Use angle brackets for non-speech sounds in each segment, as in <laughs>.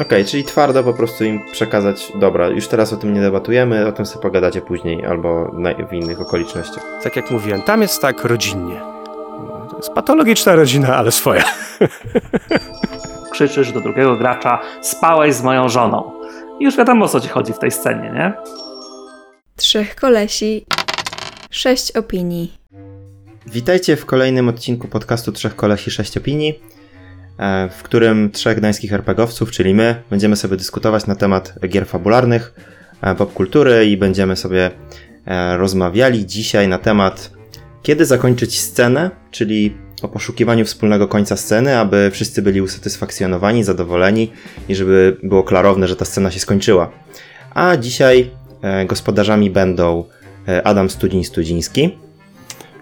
Okej, czyli twardo po prostu im przekazać, dobra, już teraz o tym nie debatujemy, o tym sobie pogadacie później albo na, w innych okolicznościach. Tak jak mówiłem, tam jest tak rodzinnie. To jest patologiczna rodzina, ale swoja. <laughs> Krzyczysz do drugiego gracza, spałeś z moją żoną. I już wiadomo o co ci chodzi w tej scenie, nie? Trzech kolesi, sześć opinii. Witajcie w kolejnym odcinku podcastu Trzech Kolesi Sześć Opinii, w którym trzech gdańskich RPGowców, czyli my, będziemy sobie dyskutować na temat gier fabularnych, e, popkultury i będziemy sobie e, rozmawiali dzisiaj na temat kiedy zakończyć scenę, czyli o poszukiwaniu wspólnego końca sceny, aby wszyscy byli usatysfakcjonowani, zadowoleni i żeby było klarowne, że ta scena się skończyła. A dzisiaj e, gospodarzami będą e, Adam Studziń-Studziński,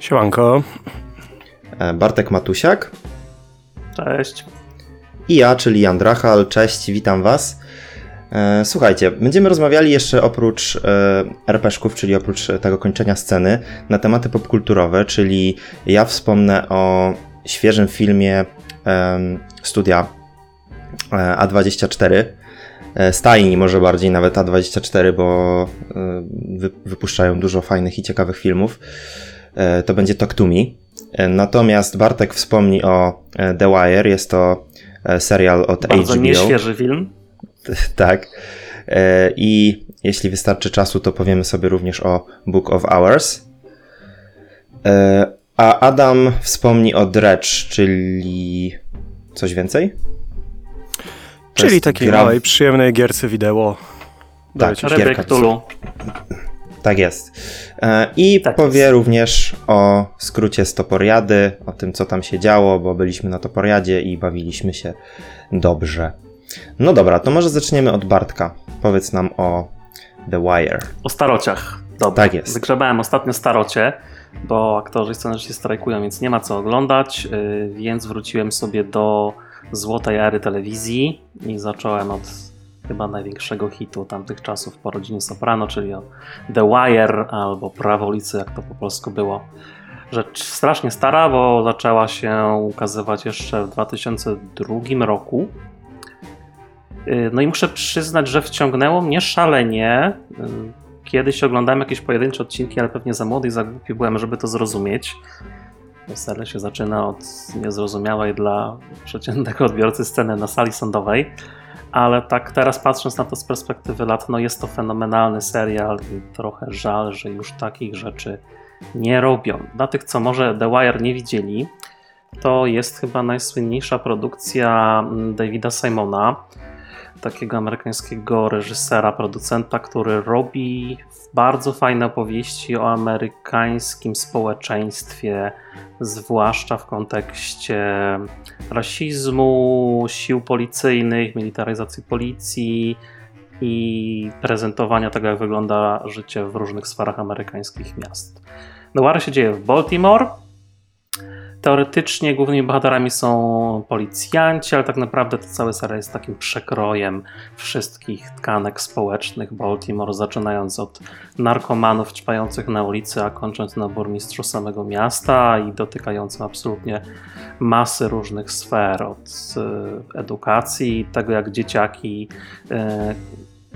Siemanko. e, Bartek Matusiak Cześć. i ja, czyli Jan Drachal. Cześć, witam Was. E, Słuchajcie, będziemy rozmawiali jeszcze oprócz e, RPG-ków, czyli oprócz tego kończenia sceny, na tematy popkulturowe, czyli ja wspomnę o świeżym filmie studia e, A24, e, stajni może bardziej nawet A24, bo e, wy, wypuszczają dużo fajnych i ciekawych filmów. E, To będzie Talk to Me. E, Natomiast Bartek wspomni o e, The Wire, jest to e, serial od Bardzo HBO. nieświeży film. <laughs> Tak. I jeśli wystarczy czasu, to powiemy sobie również o Book of Hours. A Adam wspomni o Dredge, czyli coś więcej? To Czyli takiej gra- małej, przyjemnej gierce wideo. Tak, Dajcie. gierka. Cthulhu. Tak jest. E, I Tak powie jest. również o skrócie z Toporiady, o tym, co tam się działo, bo byliśmy na Toporiadzie i bawiliśmy się dobrze. No dobra, to może zaczniemy od Bartka. Powiedz nam o The Wire. O starociach. Dobra. Tak jest. Wygrzebałem ostatnio starocie, bo aktorzy i scenarzyści strajkują, więc nie ma co oglądać, yy, więc wróciłem sobie do złotej ery telewizji i zacząłem od chyba największego hitu tamtych czasów po rodzinie Soprano, czyli o The Wire albo Prawo ulicy, jak to po polsku było. Rzecz strasznie stara, bo zaczęła się ukazywać jeszcze w 2002 roku. Yy, No i muszę przyznać, że wciągnęło mnie szalenie. Yy, Kiedyś oglądałem jakieś pojedyncze odcinki, ale pewnie za młody i za głupi byłem, żeby to zrozumieć. Serial się zaczyna od niezrozumiałej dla przeciętnego odbiorcy sceny na sali sądowej, ale tak teraz patrząc na to z perspektywy lat, no jest to fenomenalny serial i trochę żal, że już takich rzeczy nie robią. Dla tych, co może The Wire nie widzieli, to jest chyba najsłynniejsza produkcja mm, Davida Simona, takiego amerykańskiego reżysera, producenta, który robi bardzo fajne opowieści o amerykańskim społeczeństwie, zwłaszcza w kontekście rasizmu, sił policyjnych, militaryzacji policji i prezentowania tego, jak wygląda życie w różnych sferach amerykańskich miast. Noir się dzieje w Baltimore. Teoretycznie głównymi bohaterami są policjanci, ale tak naprawdę to cały serial jest takim przekrojem wszystkich tkanek społecznych Baltimore, zaczynając od narkomanów ćpających na ulicy, a kończąc na burmistrzu samego miasta i dotykającym absolutnie masy różnych sfer, od e, edukacji, tego jak dzieciaki e,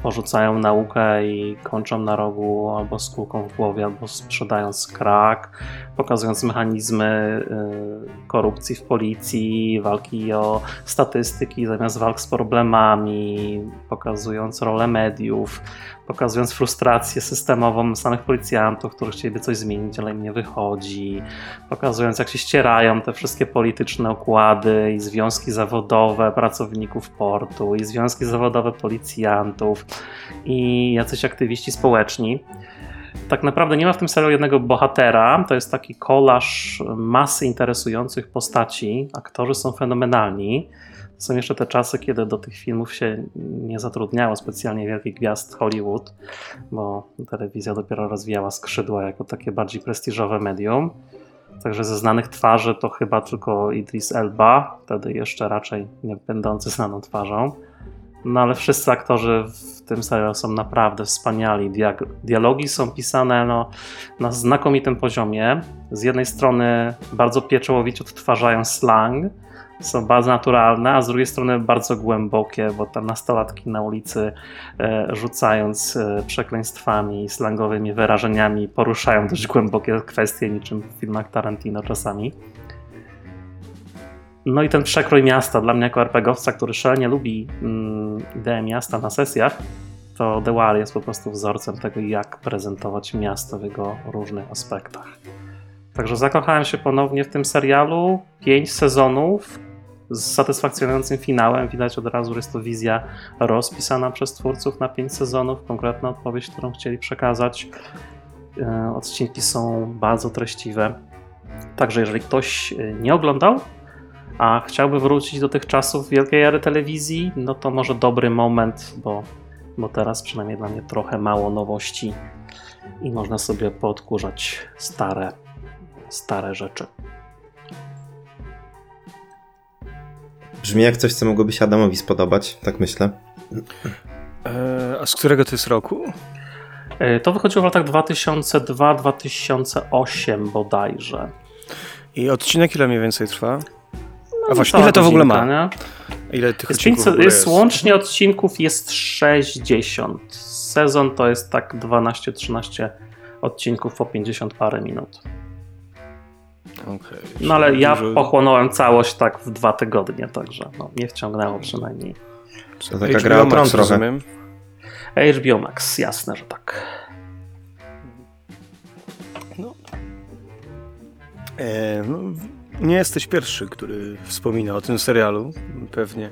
porzucają naukę i kończą na rogu albo z kółką w głowie, albo sprzedając krak, pokazując mechanizmy y, korupcji w policji, walki o statystyki zamiast walk z problemami, pokazując rolę mediów, pokazując frustrację systemową samych policjantów, którzy chcieliby coś zmienić, ale im nie wychodzi, pokazując jak się ścierają te wszystkie polityczne układy i związki zawodowe pracowników portu, i związki zawodowe policjantów, i jacyś aktywiści społeczni. Tak naprawdę nie ma w tym serialu jednego bohatera. To jest taki kolaż masy interesujących postaci. Aktorzy są fenomenalni. Są jeszcze te czasy, kiedy do tych filmów się nie zatrudniało specjalnie wielkich gwiazd Hollywood, bo telewizja dopiero rozwijała skrzydła jako takie bardziej prestiżowe medium. Także ze znanych twarzy to chyba tylko Idris Elba, wtedy jeszcze raczej nie będący znaną twarzą. No ale wszyscy aktorzy w tym serialu są naprawdę wspaniali. Dialogi są pisane no, na znakomitym poziomie. Z jednej strony bardzo pieczołowicie odtwarzają slang, są bardzo naturalne, a z drugiej strony bardzo głębokie, bo tam nastolatki na ulicy e, rzucając e, przekleństwami slangowymi wyrażeniami poruszają dość głębokie kwestie, niczym w filmach Tarantino czasami. No i ten przekrój miasta dla mnie jako RPGowca, który szalenie lubi mm, ideę miasta na sesjach, to The Wall jest po prostu wzorcem tego, jak prezentować miasto w jego różnych aspektach. Także zakochałem się ponownie w tym serialu. Pięć sezonów z satysfakcjonującym finałem. Widać od razu, że jest to wizja rozpisana przez twórców na pięć sezonów, konkretna odpowiedź, którą chcieli przekazać. E, Odcinki są bardzo treściwe. Także jeżeli ktoś e, nie oglądał, a chciałby wrócić do tych czasów wielkiej ery telewizji, no to może dobry moment, bo, bo teraz przynajmniej dla mnie trochę mało nowości i można sobie podkurzać stare, stare rzeczy. Brzmi jak coś, co mogłoby się Adamowi spodobać, tak myślę. E, a z którego to jest roku? E, To wychodziło w latach 2002-2008 bodajże. I odcinek ile mniej więcej trwa? A właśnie, ile to w ogóle ma? nie? Ile tych Jest, odcinków w 500, ogóle jest łącznie odcinków jest 60. Sezon to jest tak 12-13 odcinków po 50 parę minut. No ale ja Dużo- pochłonąłem całość tak w dwa tygodnie, także no, mnie wciągnęło przynajmniej. To taka HBO gra o Max, rozumiem. HBO Max, jasne, że tak. E, no, nie jesteś pierwszy, który wspomina o tym serialu. Pewnie.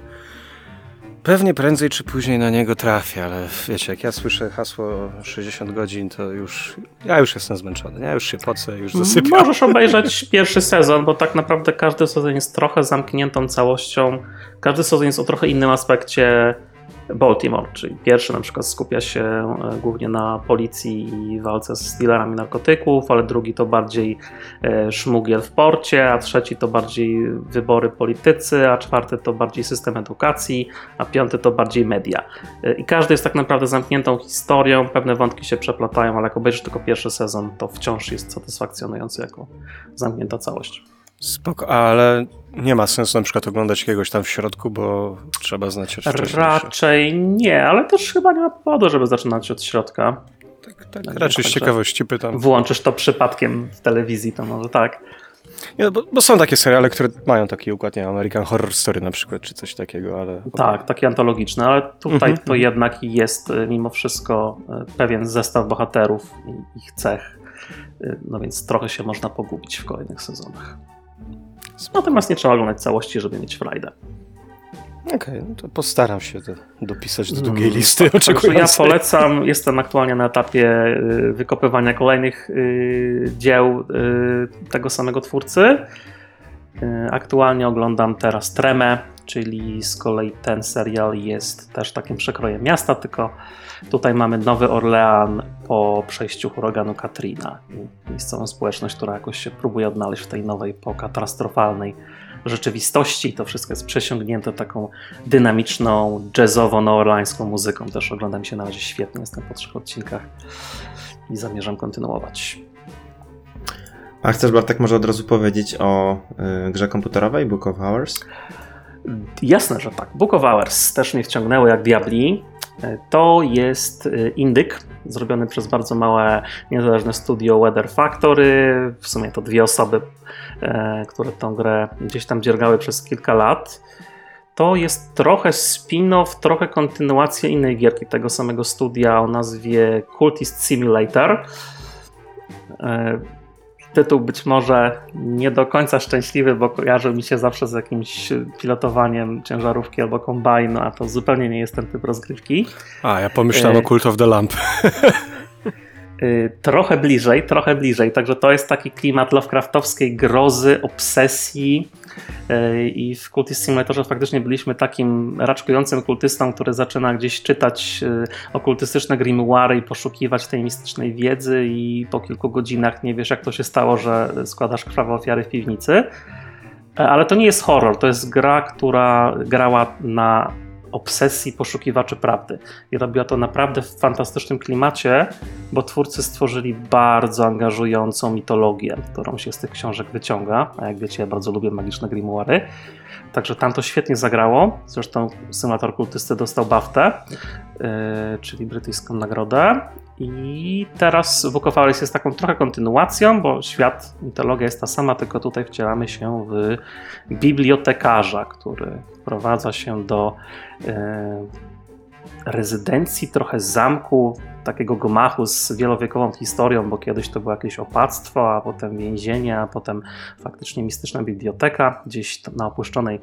Pewnie prędzej czy później na niego trafię, ale wiecie, jak ja słyszę hasło 60 godzin, to już. Ja już jestem zmęczony. Ja już się pocę, już zasypiam. Możesz obejrzeć <laughs> pierwszy sezon, bo tak naprawdę każdy sezon jest trochę zamkniętą całością. Każdy sezon jest o trochę innym aspekcie Baltimore, czyli pierwszy na przykład skupia się e, głównie na policji i walce z dealerami narkotyków, ale drugi to bardziej e, szmugiel w porcie, a trzeci to bardziej wybory politycy, a czwarty to bardziej system edukacji, a piąty to bardziej media. E, I każdy jest tak naprawdę zamkniętą historią, pewne wątki się przeplatają, ale jak obejrzysz tylko pierwszy sezon, to wciąż jest satysfakcjonujący jako zamknięta całość. Spoko, ale nie ma sensu na przykład oglądać jakiegoś tam w środku, bo trzeba znać od. Raczej nie, ale też chyba nie ma powodu, żeby zaczynać od środka. Tak, tak, Tak, raczej z także- ciekawości pytam. Włączysz to przypadkiem w telewizji, to może tak. Nie, bo, bo są takie seriale, które mają taki układ, nie wiem, American Horror Story na przykład, czy coś takiego, ale... Tak, takie antologiczne, ale tutaj Mhm, to mhm. jednak jest y, mimo wszystko y, pewien zestaw bohaterów i ich cech. Y, No więc trochę się można pogubić w kolejnych sezonach. Natomiast nie trzeba oglądać całości, żeby mieć frajdę. Okej, no to postaram się to dopisać do długiej Mm, listy Także ja polecam, jestem aktualnie na etapie y, wykopywania kolejnych y, dzieł y, tego samego twórcy. Aktualnie oglądam teraz Tremę, czyli z kolei ten serial jest też takim przekrojem miasta, tylko tutaj mamy Nowy Orlean po przejściu huraganu Katrina. I Miejscową społeczność, która jakoś się próbuje odnaleźć w tej nowej, pokatastrofalnej rzeczywistości. To wszystko jest przesiągnięte taką dynamiczną, jazzowo-noorlańską muzyką. Też ogląda mi się na razie świetnie, jestem po trzech odcinkach i zamierzam kontynuować. A chcesz, Bartek, może od razu powiedzieć o y, grze komputerowej Book of Hours? Jasne, że tak. Book of Hours też mnie wciągnęło jak diabli. E, To jest e, indyk zrobiony przez bardzo małe niezależne studio Weather Factory. W sumie to dwie osoby, e, które tą grę gdzieś tam dziergały przez kilka lat. To jest trochę spin-off, trochę kontynuacja innej gierki tego samego studia o nazwie Cultist Simulator. Tytuł być może nie do końca szczęśliwy, bo kojarzył mi się zawsze z jakimś pilotowaniem ciężarówki albo kombajnu, a to zupełnie nie jest ten typ rozgrywki. A, ja pomyślałem E, o Cult of the Lamp. <laughs> Y, Trochę bliżej, trochę bliżej. Także to jest taki klimat Lovecraftowskiej grozy, obsesji. Y, I w Cultist Simulatorze faktycznie byliśmy takim raczkującym kultystą, który zaczyna gdzieś czytać y, okultystyczne grimoire i poszukiwać tej mistycznej wiedzy i po kilku godzinach nie wiesz jak to się stało, że składasz krwawe ofiary w piwnicy. E, Ale to nie jest horror, to jest gra, która grała na obsesji poszukiwaczy prawdy. I robiła to naprawdę w fantastycznym klimacie, bo twórcy stworzyli bardzo angażującą mitologię, którą się z tych książek wyciąga. A jak wiecie, ja bardzo lubię magiczne grimoire. Także tam to świetnie zagrało. Zresztą symulator kultysty dostał BAFTę, yy, czyli brytyjską nagrodę. I teraz Book jest taką trochę kontynuacją, bo świat, mitologia jest ta sama, tylko tutaj wcielamy się w bibliotekarza, który wprowadza się do yy, rezydencji, trochę zamku, takiego gmachu z wielowiekową historią, bo kiedyś to było jakieś opactwo, a potem więzienie, a potem faktycznie mistyczna biblioteka gdzieś na opuszczonej,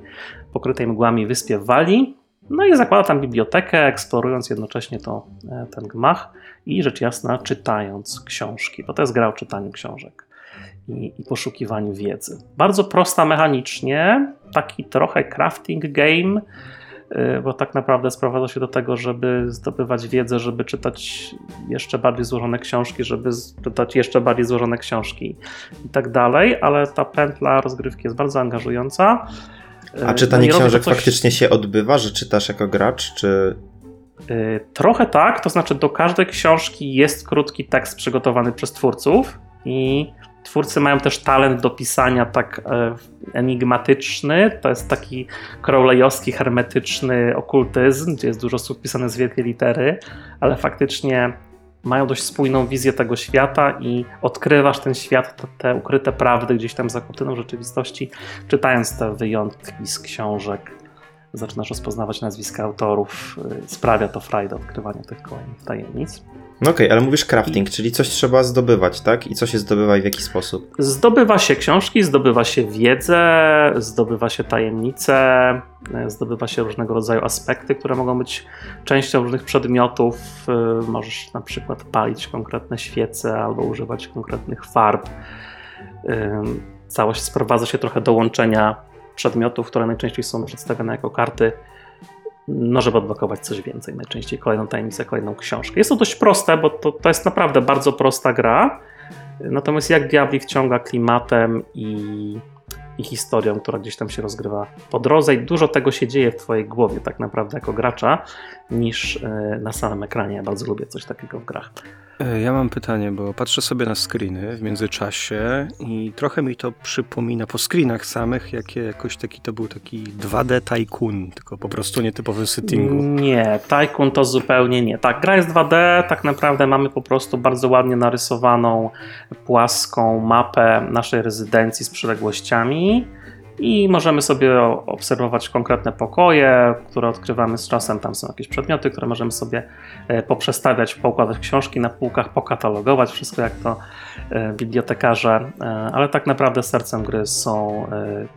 pokrytej mgłami wyspie w Walii. No i zakłada tam bibliotekę, eksplorując jednocześnie to, e, ten gmach i rzecz jasna czytając książki, bo to jest gra o czytaniu książek i, i poszukiwaniu wiedzy. Bardzo prosta mechanicznie, taki trochę crafting game, Y, bo tak naprawdę sprowadza się do tego, żeby zdobywać wiedzę, żeby czytać jeszcze bardziej złożone książki, żeby czytać jeszcze bardziej złożone książki i tak dalej, ale ta pętla rozgrywki jest bardzo angażująca. A Y, czytanie no książek coś- faktycznie się odbywa, że czytasz jako gracz, czy... Y, Trochę tak, to znaczy do każdej książki jest krótki tekst przygotowany przez twórców i twórcy mają też talent do pisania tak e, enigmatyczny. To jest taki crowleyowski, hermetyczny okultyzm, gdzie jest dużo słów pisane z wielkiej litery, ale faktycznie mają dość spójną wizję tego świata i odkrywasz ten świat, te, te ukryte prawdy gdzieś tam za kurtyną rzeczywistości, czytając te wyjątki z książek zaczynasz rozpoznawać nazwiska autorów, y, sprawia to frajdę odkrywania tych kolejnych tajemnic. No okej, ale mówisz crafting, czyli coś trzeba zdobywać, tak? I co się zdobywa i w jaki sposób? Zdobywa się książki, zdobywa się wiedzę, zdobywa się tajemnice, y, zdobywa się różnego rodzaju aspekty, które mogą być częścią różnych przedmiotów. Y, Możesz na przykład palić konkretne świece albo używać konkretnych farb. Ym, Całość sprowadza się trochę do łączenia przedmiotów, które najczęściej są przedstawione jako karty, no żeby odblokować coś więcej. Najczęściej kolejną tajemnicę, kolejną książkę. Jest to dość proste, bo to, to jest naprawdę bardzo prosta gra. Natomiast jak Diabli wciąga klimatem i, i historią, która gdzieś tam się rozgrywa po drodze i dużo tego się dzieje w twojej głowie tak naprawdę jako gracza, niż e, na samym ekranie. Ja bardzo lubię coś takiego w grach. E, Ja mam pytanie, bo patrzę sobie na screeny w międzyczasie i trochę mi to przypomina po screenach samych, jakie jakoś taki to był taki 2D tycoon, tylko po prostu nietypowym settingu. Nie, Tycoon to zupełnie nie. Tak, gra jest 2D, tak naprawdę mamy po prostu bardzo ładnie narysowaną płaską mapę naszej rezydencji z przyległościami i możemy sobie obserwować konkretne pokoje, które odkrywamy z czasem. Tam są jakieś przedmioty, które możemy sobie e, poprzestawiać, poukładać książki na półkach, pokatalogować wszystko jak to e, bibliotekarze, e, ale tak naprawdę sercem gry są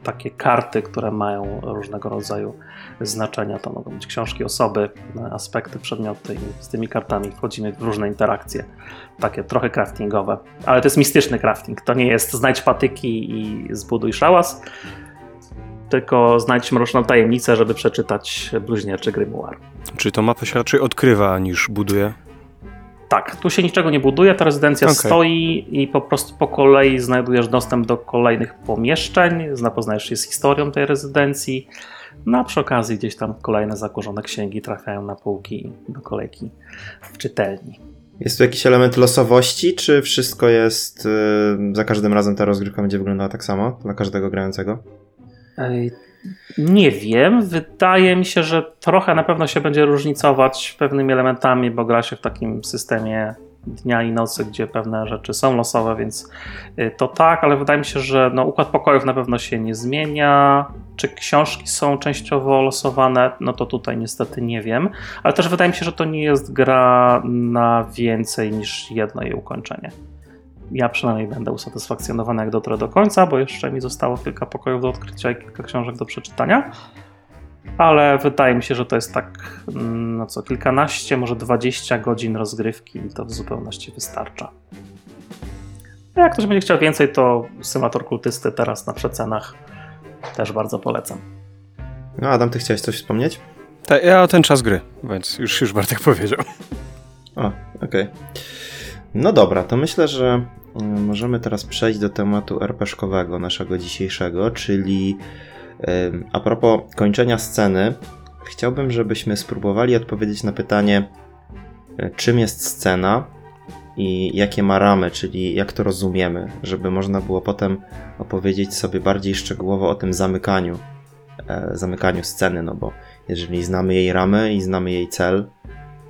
takie karty, które mają różnego rodzaju znaczenia. To mogą być książki, osoby, aspekty, przedmioty i z tymi kartami wchodzimy w różne interakcje, takie trochę craftingowe, ale to jest mistyczny crafting. To nie jest znajdź patyki i zbuduj szałas, tylko znajdź mroczną tajemnicę, żeby przeczytać bluźnierczy grimoire. Czy to mapę się raczej odkrywa niż buduje? Tak, tu się niczego nie buduje, ta rezydencja Okej. stoi i po prostu po kolei znajdujesz dostęp do kolejnych pomieszczeń, zapoznajesz się z historią tej rezydencji, no a przy okazji gdzieś tam kolejne zakurzone księgi trafiają na półki do kolejki w czytelni. Jest tu jakiś element losowości, czy wszystko jest... Yy, za każdym razem ta rozgrywka będzie wyglądała tak samo dla każdego grającego? Nie wiem, wydaje mi się, że trochę na pewno się będzie różnicować pewnymi elementami, bo gra się w takim systemie dnia i nocy, gdzie pewne rzeczy są losowe, więc y, to tak, ale wydaje mi się, że no, układ pokojów na pewno się nie zmienia. Czy książki są częściowo losowane? No to tutaj niestety nie wiem, ale też wydaje mi się, że to nie jest gra na więcej niż jedno jej ukończenie. Ja przynajmniej będę usatysfakcjonowany, jak dotrę do końca, bo jeszcze mi zostało kilka pokojów do odkrycia i kilka książek do przeczytania. Ale wydaje mi się, że to jest tak, mm, no co, kilkanaście, może 20 godzin rozgrywki i to w zupełności wystarcza. A jak ktoś będzie chciał więcej, to symulator kultysty teraz na przecenach też bardzo polecam. No Adam, ty chciałeś coś wspomnieć? Ta, ja ten czas gry, więc już, już Bartek powiedział. O, okej. No dobra, to myślę, że mm, możemy teraz przejść do tematu RPG-owego naszego dzisiejszego, czyli a propos kończenia sceny, chciałbym, żebyśmy spróbowali odpowiedzieć na pytanie, y, czym jest scena i jakie ma ramy, czyli jak to rozumiemy, żeby można było potem opowiedzieć sobie bardziej szczegółowo o tym zamykaniu e, zamykaniu sceny, no bo jeżeli znamy jej ramę i znamy jej cel,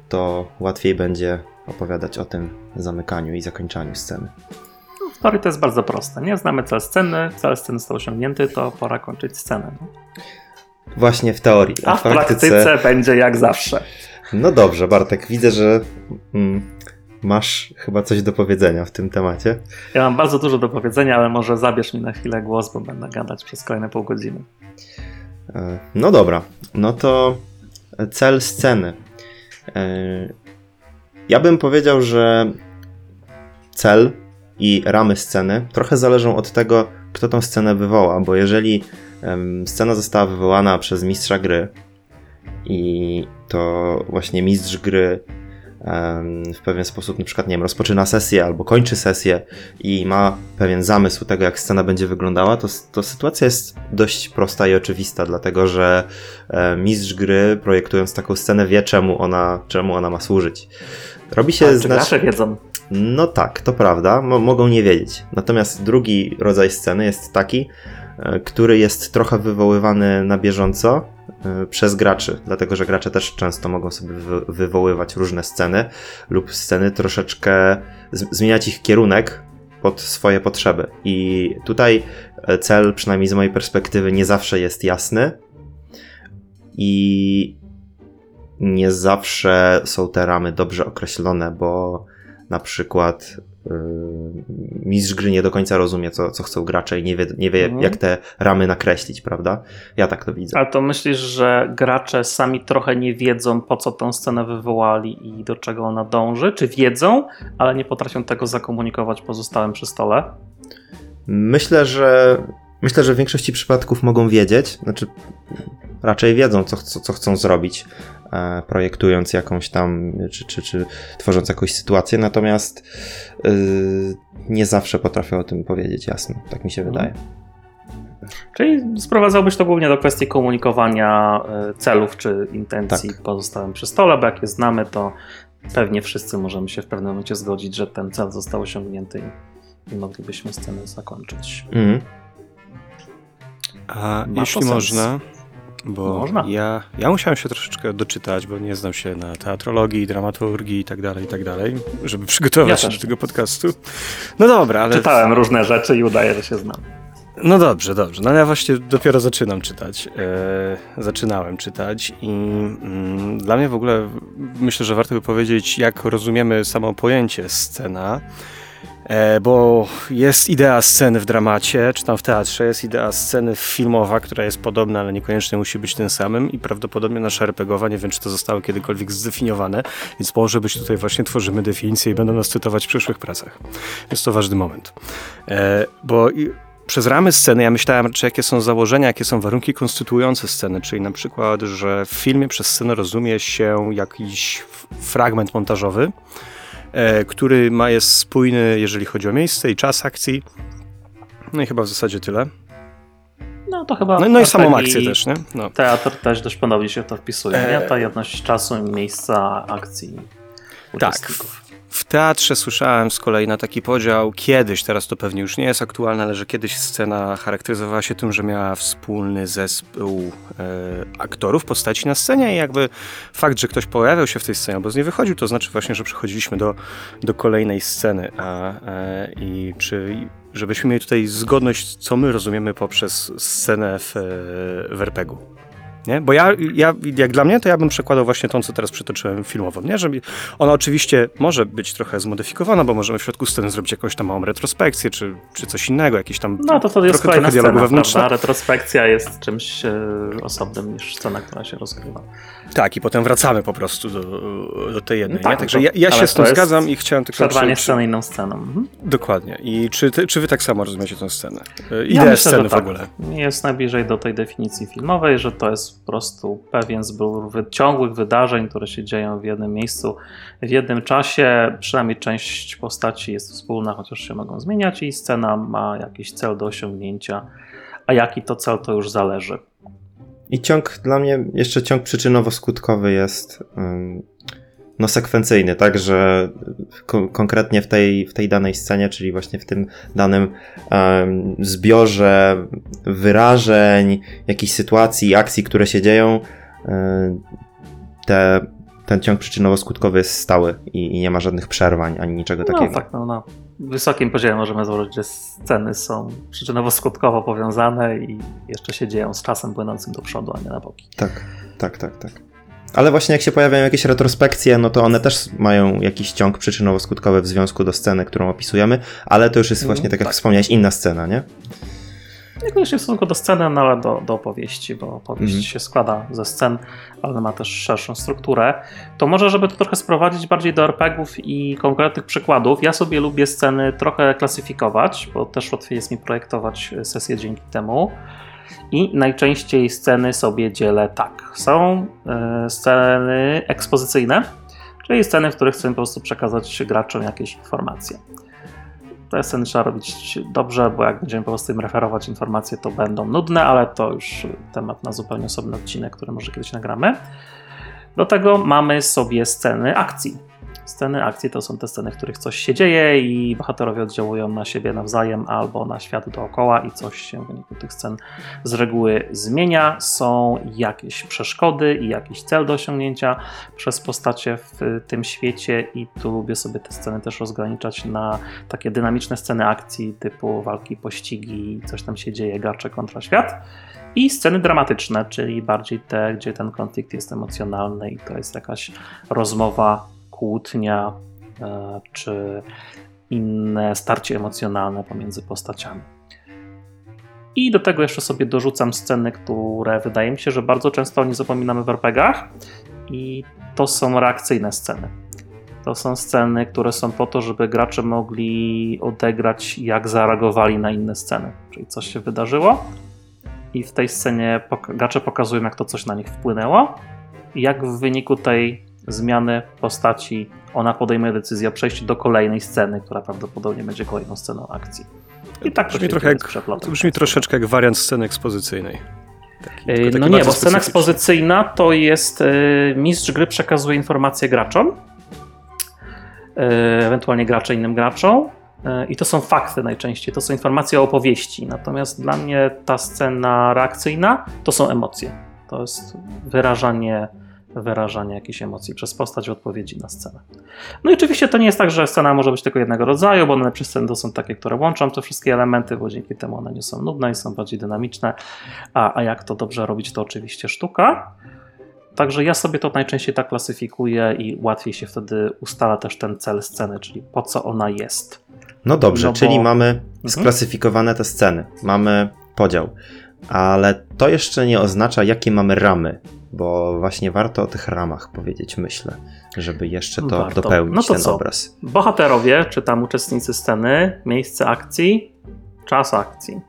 to łatwiej będzie opowiadać o tym zamykaniu i zakończaniu sceny. W teorii to jest bardzo proste. Nie znamy cel sceny, cel sceny został osiągnięty, to pora kończyć scenę. No. Właśnie w teorii, A w praktyce będzie jak zawsze. No dobrze, Bartek, widzę, że mm, masz chyba coś do powiedzenia w tym temacie. Ja mam bardzo dużo do powiedzenia, ale może zabierz mi na chwilę głos, bo będę gadać przez kolejne pół godziny. E, No dobra, no to cel sceny. Ja bym powiedział, że cel i ramy sceny trochę zależą od tego, kto tą scenę wywoła, bo jeżeli scena została wywołana przez mistrza gry i to właśnie mistrz gry w pewien sposób, na przykład, nie wiem, rozpoczyna sesję albo kończy sesję i ma pewien zamysł tego, jak scena będzie wyglądała, to, to sytuacja jest dość prosta i oczywista, dlatego że e, mistrz gry, projektując taką scenę, wie, czemu ona, czemu ona ma służyć. Robi się A, czy znacz- gracze wiedzą? no tak, to prawda, mo- mogą nie wiedzieć. Natomiast drugi rodzaj sceny jest taki, e, który jest trochę wywoływany na bieżąco e, przez graczy, dlatego że gracze też często mogą sobie wy- wywoływać różne sceny lub sceny troszeczkę zmieniać ich kierunek pod swoje potrzeby. I tutaj e, cel, przynajmniej z mojej perspektywy, nie zawsze jest jasny i nie zawsze są te ramy dobrze określone, bo na przykład yy, mistrz gry nie do końca rozumie, co, co chcą gracze i nie wie, nie wie Mhm. jak te ramy nakreślić, prawda? Ja tak to widzę. Ale to myślisz, że gracze sami trochę nie wiedzą, po co tę scenę wywołali i do czego ona dąży? Czy wiedzą, ale nie potrafią tego zakomunikować pozostałym przy stole? Myślę, że myślę, że w większości przypadków mogą wiedzieć, znaczy raczej wiedzą, co, co, co chcą zrobić, e, projektując jakąś tam, czy, czy, czy tworząc jakąś sytuację, natomiast yy, nie zawsze potrafią o tym powiedzieć jasno, tak mi się Mhm. wydaje. Czyli sprowadzałbyś to głównie do kwestii komunikowania y, celów czy intencji Tak. pozostałym przy stole, bo jak je znamy, to pewnie wszyscy możemy się w pewnym momencie zgodzić, że ten cel został osiągnięty i, i moglibyśmy scenę zakończyć. Mhm. A Ma jeśli można, bo Można. Ja, ja musiałem się troszeczkę doczytać, bo nie znam się na teatrologii, dramaturgii i tak dalej, i tak dalej, żeby przygotować Ja się do tego podcastu. No dobra, ale... Czytałem różne rzeczy i udaje, że się znam. No dobrze, dobrze. No ja właśnie dopiero zaczynam czytać. E, zaczynałem czytać i mm, dla mnie w ogóle myślę, że warto by powiedzieć, jak rozumiemy samo pojęcie scena. E, bo jest idea sceny w dramacie, czy tam w teatrze, jest idea sceny filmowa, która jest podobna, ale niekoniecznie musi być tym samym i prawdopodobnie nasza RPGowa, nie wiem, czy to zostało kiedykolwiek zdefiniowane, więc może być tutaj właśnie tworzymy definicję i będą nas cytować w przyszłych pracach. Jest to ważny moment. E, bo przez ramy sceny ja myślałem, czy jakie są założenia, jakie są warunki konstytuujące scenę, czyli na przykład, że w filmie przez scenę rozumie się jakiś fragment montażowy, który ma jest spójny, jeżeli chodzi o miejsce i czas akcji. No i chyba w zasadzie tyle. No to chyba. No, no i samą akcję też, nie? No. Teatr też dość podobnie się to wpisuje, nie? E, Ta jedność czasu, miejsca, akcji. Tak. W teatrze słyszałem z kolei na taki podział kiedyś, teraz to pewnie już nie jest aktualne, ale że kiedyś scena charakteryzowała się tym, że miała wspólny zespół e, aktorów, postaci na scenie i jakby fakt, że ktoś pojawiał się w tej scenie albo z niej wychodził, to znaczy właśnie, że przechodziliśmy do, do kolejnej sceny. A, e, I czy żebyśmy mieli tutaj zgodność, co my rozumiemy poprzez scenę w, e, w RPG-u. Nie? Bo ja, ja, jak dla mnie, to ja bym przekładał właśnie tą, co teraz przytoczyłem filmową, nie? Że ona oczywiście może być trochę zmodyfikowana, bo możemy w środku sceny zrobić jakąś tam małą retrospekcję, czy, czy coś innego, jakieś tam No to to jest trochę, kolejna trochę scena, prawda? Retrospekcja jest czymś e, osobnym niż scena, która się rozgrywa. Tak, i potem wracamy po prostu do, do tej jednej. Tak, nie? Także to- ja, ja się z tym zgadzam i chciałem tylko... Przerwanie przy- sceny inną sceną. Mhm. Dokładnie. I czy, ty, czy wy tak samo rozumiecie tę scenę? E, Ja Ideę myślę, sceny że w tak. ogóle. Jest najbliżej do tej definicji filmowej, że to jest po prostu pewien zbiór ciągłych wydarzeń, które się dzieją w jednym miejscu, w jednym czasie. Przynajmniej część postaci jest wspólna, chociaż się mogą zmieniać, i scena ma jakiś cel do osiągnięcia. A jaki to cel, to już zależy. I ciąg dla mnie, jeszcze ciąg przyczynowo-skutkowy jest no, sekwencyjny, tak, że ko- konkretnie w tej, w tej danej scenie, czyli właśnie w tym danym em, zbiorze wyrażeń, jakichś sytuacji, akcji, które się dzieją, em, te, ten ciąg przyczynowo-skutkowy jest stały i, i nie ma żadnych przerwań ani niczego takiego. No tak, no, na wysokim poziomie możemy założyć, że sceny są przyczynowo-skutkowo powiązane i jeszcze się dzieją z czasem płynącym do przodu, a nie na boki. Tak, tak, tak, tak. Ale właśnie jak się pojawiają jakieś retrospekcje, no to one też mają jakiś ciąg przyczynowo-skutkowy w związku do sceny, którą opisujemy, ale to już jest właśnie, tak jak tak. wspomniałeś, inna scena, nie? Niekoniecznie w stosunku do sceny, no ale do, do opowieści, bo opowieść Mhm. się składa ze scen, ale ma też szerszą strukturę. To może, żeby to trochę sprowadzić bardziej do RPGów i konkretnych przykładów, ja sobie lubię sceny trochę klasyfikować, bo też łatwiej jest mi projektować sesję dzięki temu. I najczęściej sceny sobie dzielę tak. Są e, sceny ekspozycyjne, czyli sceny, w których chcę po prostu przekazać graczom jakieś informacje. Te sceny trzeba robić dobrze, bo jak będziemy po prostu im referować informacje, to będą nudne, ale to już temat na zupełnie osobny odcinek, który może kiedyś nagramy. Do tego mamy sobie sceny akcji. Sceny akcji to są te sceny, w których coś się dzieje i bohaterowie oddziałują na siebie nawzajem albo na świat dookoła i coś się w wyniku tych scen z reguły zmienia. Są jakieś przeszkody i jakiś cel do osiągnięcia przez postacie w tym świecie i tu lubię sobie te sceny też rozgraniczać na takie dynamiczne sceny akcji typu walki, pościgi, coś tam się dzieje, gracze kontra świat. I sceny dramatyczne, czyli bardziej te, gdzie ten konflikt jest emocjonalny i to jest jakaś rozmowa, kłótnia e, czy inne starcie emocjonalne pomiędzy postaciami. I do tego jeszcze sobie dorzucam sceny, które wydaje mi się, że bardzo często o nie zapominamy w RPGach i to są reakcyjne sceny. To są sceny, które są po to, żeby gracze mogli odegrać, jak zareagowali na inne sceny. Czyli coś się wydarzyło i w tej scenie gracze pokazują, jak to coś na nich wpłynęło i jak w wyniku tej zmiany postaci ona podejmuje decyzję o przejściu do kolejnej sceny, która prawdopodobnie będzie kolejną sceną akcji. I tak to brzmi się trochę jak, to brzmi troszeczkę jak wariant sceny ekspozycyjnej. Taki, Yy, taki No nie, bo scena ekspozycyjna to jest yy, mistrz gry przekazuje informacje graczom, yy, ewentualnie gracze innym graczom. yy, I to są fakty najczęściej, to są informacje o opowieści. Natomiast dla mnie ta scena reakcyjna to są emocje. To jest wyrażanie, wyrażanie jakichś emocji przez postać w odpowiedzi na scenę. No i oczywiście to nie jest tak, że scena może być tylko jednego rodzaju, bo najlepsze sceny to są takie, które łączą te wszystkie elementy, bo dzięki temu one nie są nudne i są bardziej dynamiczne. A, a jak to dobrze robić, to oczywiście sztuka. Także ja sobie to najczęściej tak klasyfikuję i łatwiej się wtedy ustala też ten cel sceny, czyli po co ona jest. No dobrze, No bo- czyli mamy Mhm. sklasyfikowane te sceny, mamy podział, ale to jeszcze nie oznacza, jakie mamy ramy, bo właśnie warto o tych ramach powiedzieć, myślę, żeby jeszcze to Warto. dopełnić No to ten co? obraz. Bohaterowie, czy tam uczestnicy sceny, miejsce akcji, czas akcji.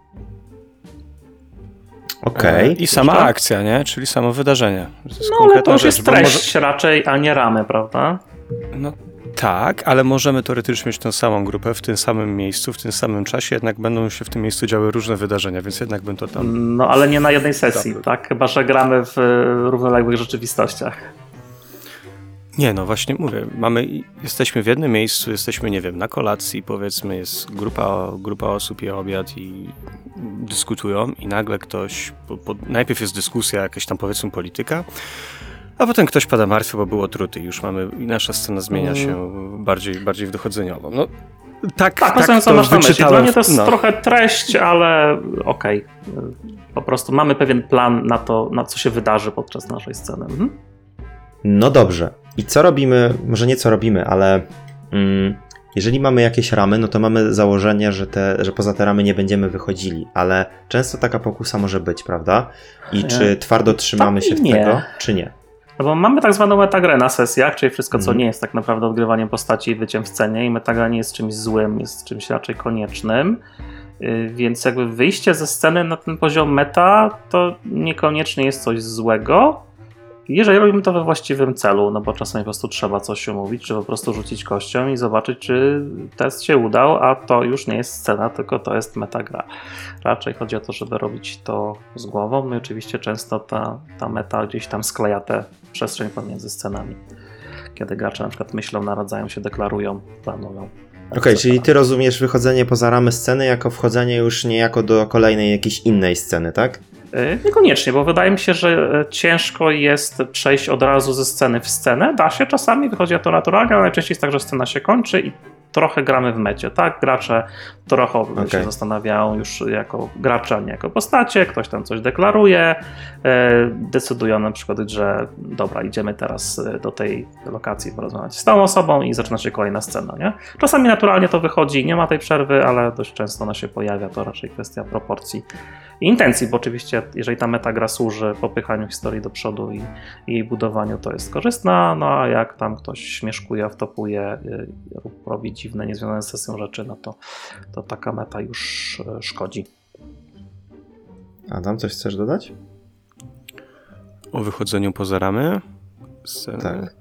Okej. E, I sama Jeszcze? akcja, nie? Czyli samo wydarzenie. No ale to już rzecz, jest treść raczej, a nie ramy, prawda? Może, no tak, ale możemy teoretycznie mieć tę samą grupę w tym samym miejscu, w tym samym czasie, jednak będą się w tym miejscu działy różne wydarzenia, więc jednak bym to tam... No ale nie na jednej sesji, Dobry. tak? Chyba, że gramy w e, równoległych rzeczywistościach. Nie, no właśnie mówię, mamy, jesteśmy w jednym miejscu, jesteśmy, nie wiem, na kolacji, powiedzmy, jest grupa, grupa osób, je obiad i dyskutują i nagle ktoś, po, po, najpierw jest dyskusja, jakaś tam powiedzmy polityka, a potem ktoś pada martwy, bo był otruty i już mamy, i nasza scena zmienia Mm. się bardziej, bardziej w dochodzeniową. No, tak, Tak, tak, to masz na myśli. Dla mnie to jest no. trochę treść, ale okej. Po prostu mamy pewien plan na to, na co się wydarzy podczas naszej sceny. Mhm. No dobrze. I co robimy? Może nie co robimy, ale mm, jeżeli mamy jakieś ramy, no to mamy założenie, że, te, że poza te ramy nie będziemy wychodzili, ale często taka pokusa może być, prawda? I czy twardo trzymamy Tak się w tego, czy nie? No bo mamy tak zwaną metagrę na sesjach, czyli wszystko, co Mhm. nie jest tak naprawdę odgrywaniem postaci i byciem w scenie i metagra nie jest czymś złym, jest czymś raczej koniecznym. Yy, Więc jakby wyjście ze sceny na ten poziom meta to niekoniecznie jest coś złego, jeżeli robimy to we właściwym celu, no bo czasami po prostu trzeba coś omówić, czy po prostu rzucić kością i zobaczyć, czy test się udał, a to już nie jest scena, tylko to jest metagra. Raczej chodzi o to, żeby robić to z głową, no i oczywiście często ta, ta meta gdzieś tam skleja tę przestrzeń pomiędzy scenami. kiedy gracze na przykład myślą, naradzają się, deklarują, planują. Okej, czyli ty rozumiesz wychodzenie poza ramy sceny jako wchodzenie już niejako do kolejnej jakiejś innej sceny, tak? Y, Niekoniecznie, bo wydaje mi się, że e, ciężko jest przejść od razu ze sceny w scenę. Da się czasami, wychodzi to naturalnie, ale najczęściej jest tak, że scena się kończy i trochę gramy w mecie, tak? Gracze trochę się Okej. zastanawiają już jako gracze, a nie jako postacie, ktoś tam coś deklaruje, e, decydują na przykład, że dobra, idziemy teraz e, do tej lokacji porozmawiać z tą osobą i zaczyna się kolejna scena, nie? Czasami naturalnie to wychodzi, nie ma tej przerwy, ale dość często ona się pojawia, to raczej kwestia proporcji i intencji, bo oczywiście jeżeli ta metagra służy popychaniu historii do przodu i, i jej budowaniu, to jest korzystna, no a jak tam ktoś śmieszkuje, wtopuje, y, lub robi dziwne, niezwiązane z sesją rzeczy, no to, to taka meta już y, szkodzi. Adam, coś chcesz dodać? O wychodzeniu poza ramy sceny. Tak.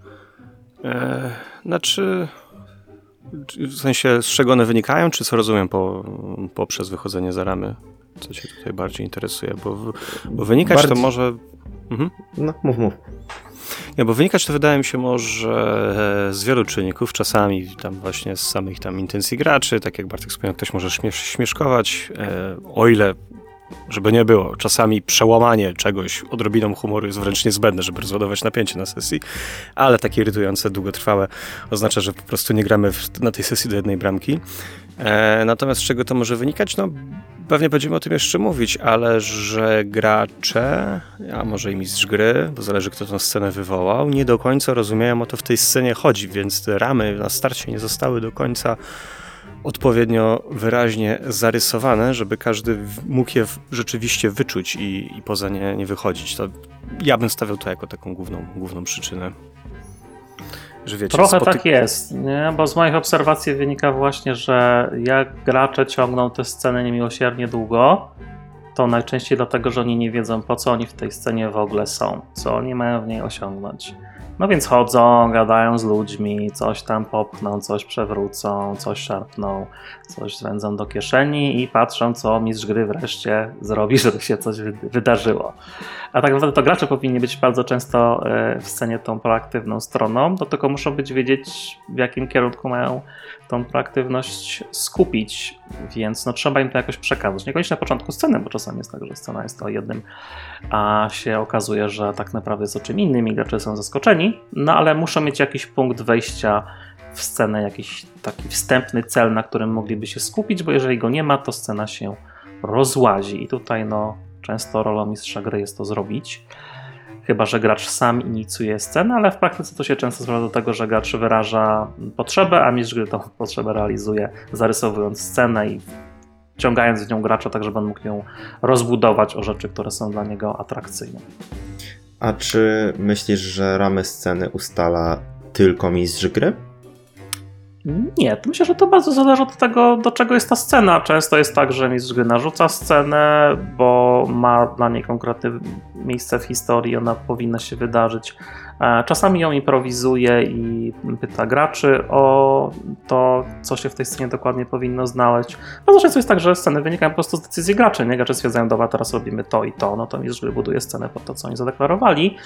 E, znaczy, w sensie z czego one wynikają, czy co rozumiem po, poprzez wychodzenie za ramy? Co cię tutaj bardziej interesuje? Bo, bo wynikać to może... Mhm. No, mów, mów. Nie, bo wynikać to wydaje mi się może e, z wielu czynników, czasami tam właśnie z samych tam intencji graczy, tak jak Bartek wspomniał, ktoś może śmiesz, śmieszkować, e, o ile, żeby nie było, czasami przełamanie czegoś odrobiną humoru jest wręcz niezbędne, żeby rozładować napięcie na sesji, ale takie irytujące, długotrwałe oznacza, że po prostu nie gramy w, na tej sesji do jednej bramki. E, natomiast z czego to może wynikać? No Pewnie będziemy o tym jeszcze mówić, ale że gracze, a może i mistrz gry, bo zależy kto tę scenę wywołał, nie do końca rozumieją o to w tej scenie chodzi, więc te ramy na starcie nie zostały do końca odpowiednio wyraźnie zarysowane, żeby każdy mógł je rzeczywiście wyczuć i, i poza nie, nie wychodzić. To ja bym stawiał to jako taką główną, główną przyczynę. Że wiecie, Trochę spoty- tak jest, nie? bo z moich obserwacji wynika właśnie, że jak gracze ciągną te sceny niemiłosiernie długo, to najczęściej dlatego, że oni nie wiedzą, po co oni w tej scenie w ogóle są, co oni mają w niej osiągnąć. No więc chodzą, gadają z ludźmi, coś tam popchną, coś przewrócą, coś szarpną, coś zwędzą do kieszeni i patrzą, co mistrz gry wreszcie zrobi, <laughs> żeby się coś wy- wydarzyło. A tak naprawdę to gracze powinni być bardzo często e, w scenie tą proaktywną stroną, do tego muszą być wiedzieć, w jakim kierunku mają tą proaktywność skupić, więc no, trzeba im to jakoś przekazać. Niekoniecznie na początku sceny, bo czasami jest tak, że scena jest o jednym, a się okazuje, że tak naprawdę jest o czym innym i gracze są zaskoczeni, no ale muszą mieć jakiś punkt wejścia w scenę, jakiś taki wstępny cel, na którym mogliby się skupić, bo jeżeli go nie ma, to scena się rozłazi i tutaj no często rolą mistrza gry jest to zrobić. Chyba, że gracz sam inicjuje scenę, ale w praktyce to się często sprowadza do tego, że gracz wyraża potrzebę, a mistrz gry tą <laughs> potrzebę realizuje, zarysowując scenę i wciągając w nią gracza, tak żeby on mógł ją rozbudować o rzeczy, które są dla niego atrakcyjne. A czy myślisz, że ramy sceny ustala tylko mistrz gry? Nie, to myślę, że to bardzo zależy od tego, do czego jest ta scena. Często jest tak, że mistrz gry narzuca scenę, bo ma dla niej konkretne miejsce w historii, ona powinna się wydarzyć. E, Czasami ją improwizuje i pyta graczy o to, co się w tej scenie dokładnie powinno znaleźć. Bardzo często jest tak, że sceny wynikają po prostu z decyzji graczy. Nie? Gracze stwierdzają, dobra, teraz robimy to i to, no to mistrz gry buduje scenę pod to, co oni zadeklarowali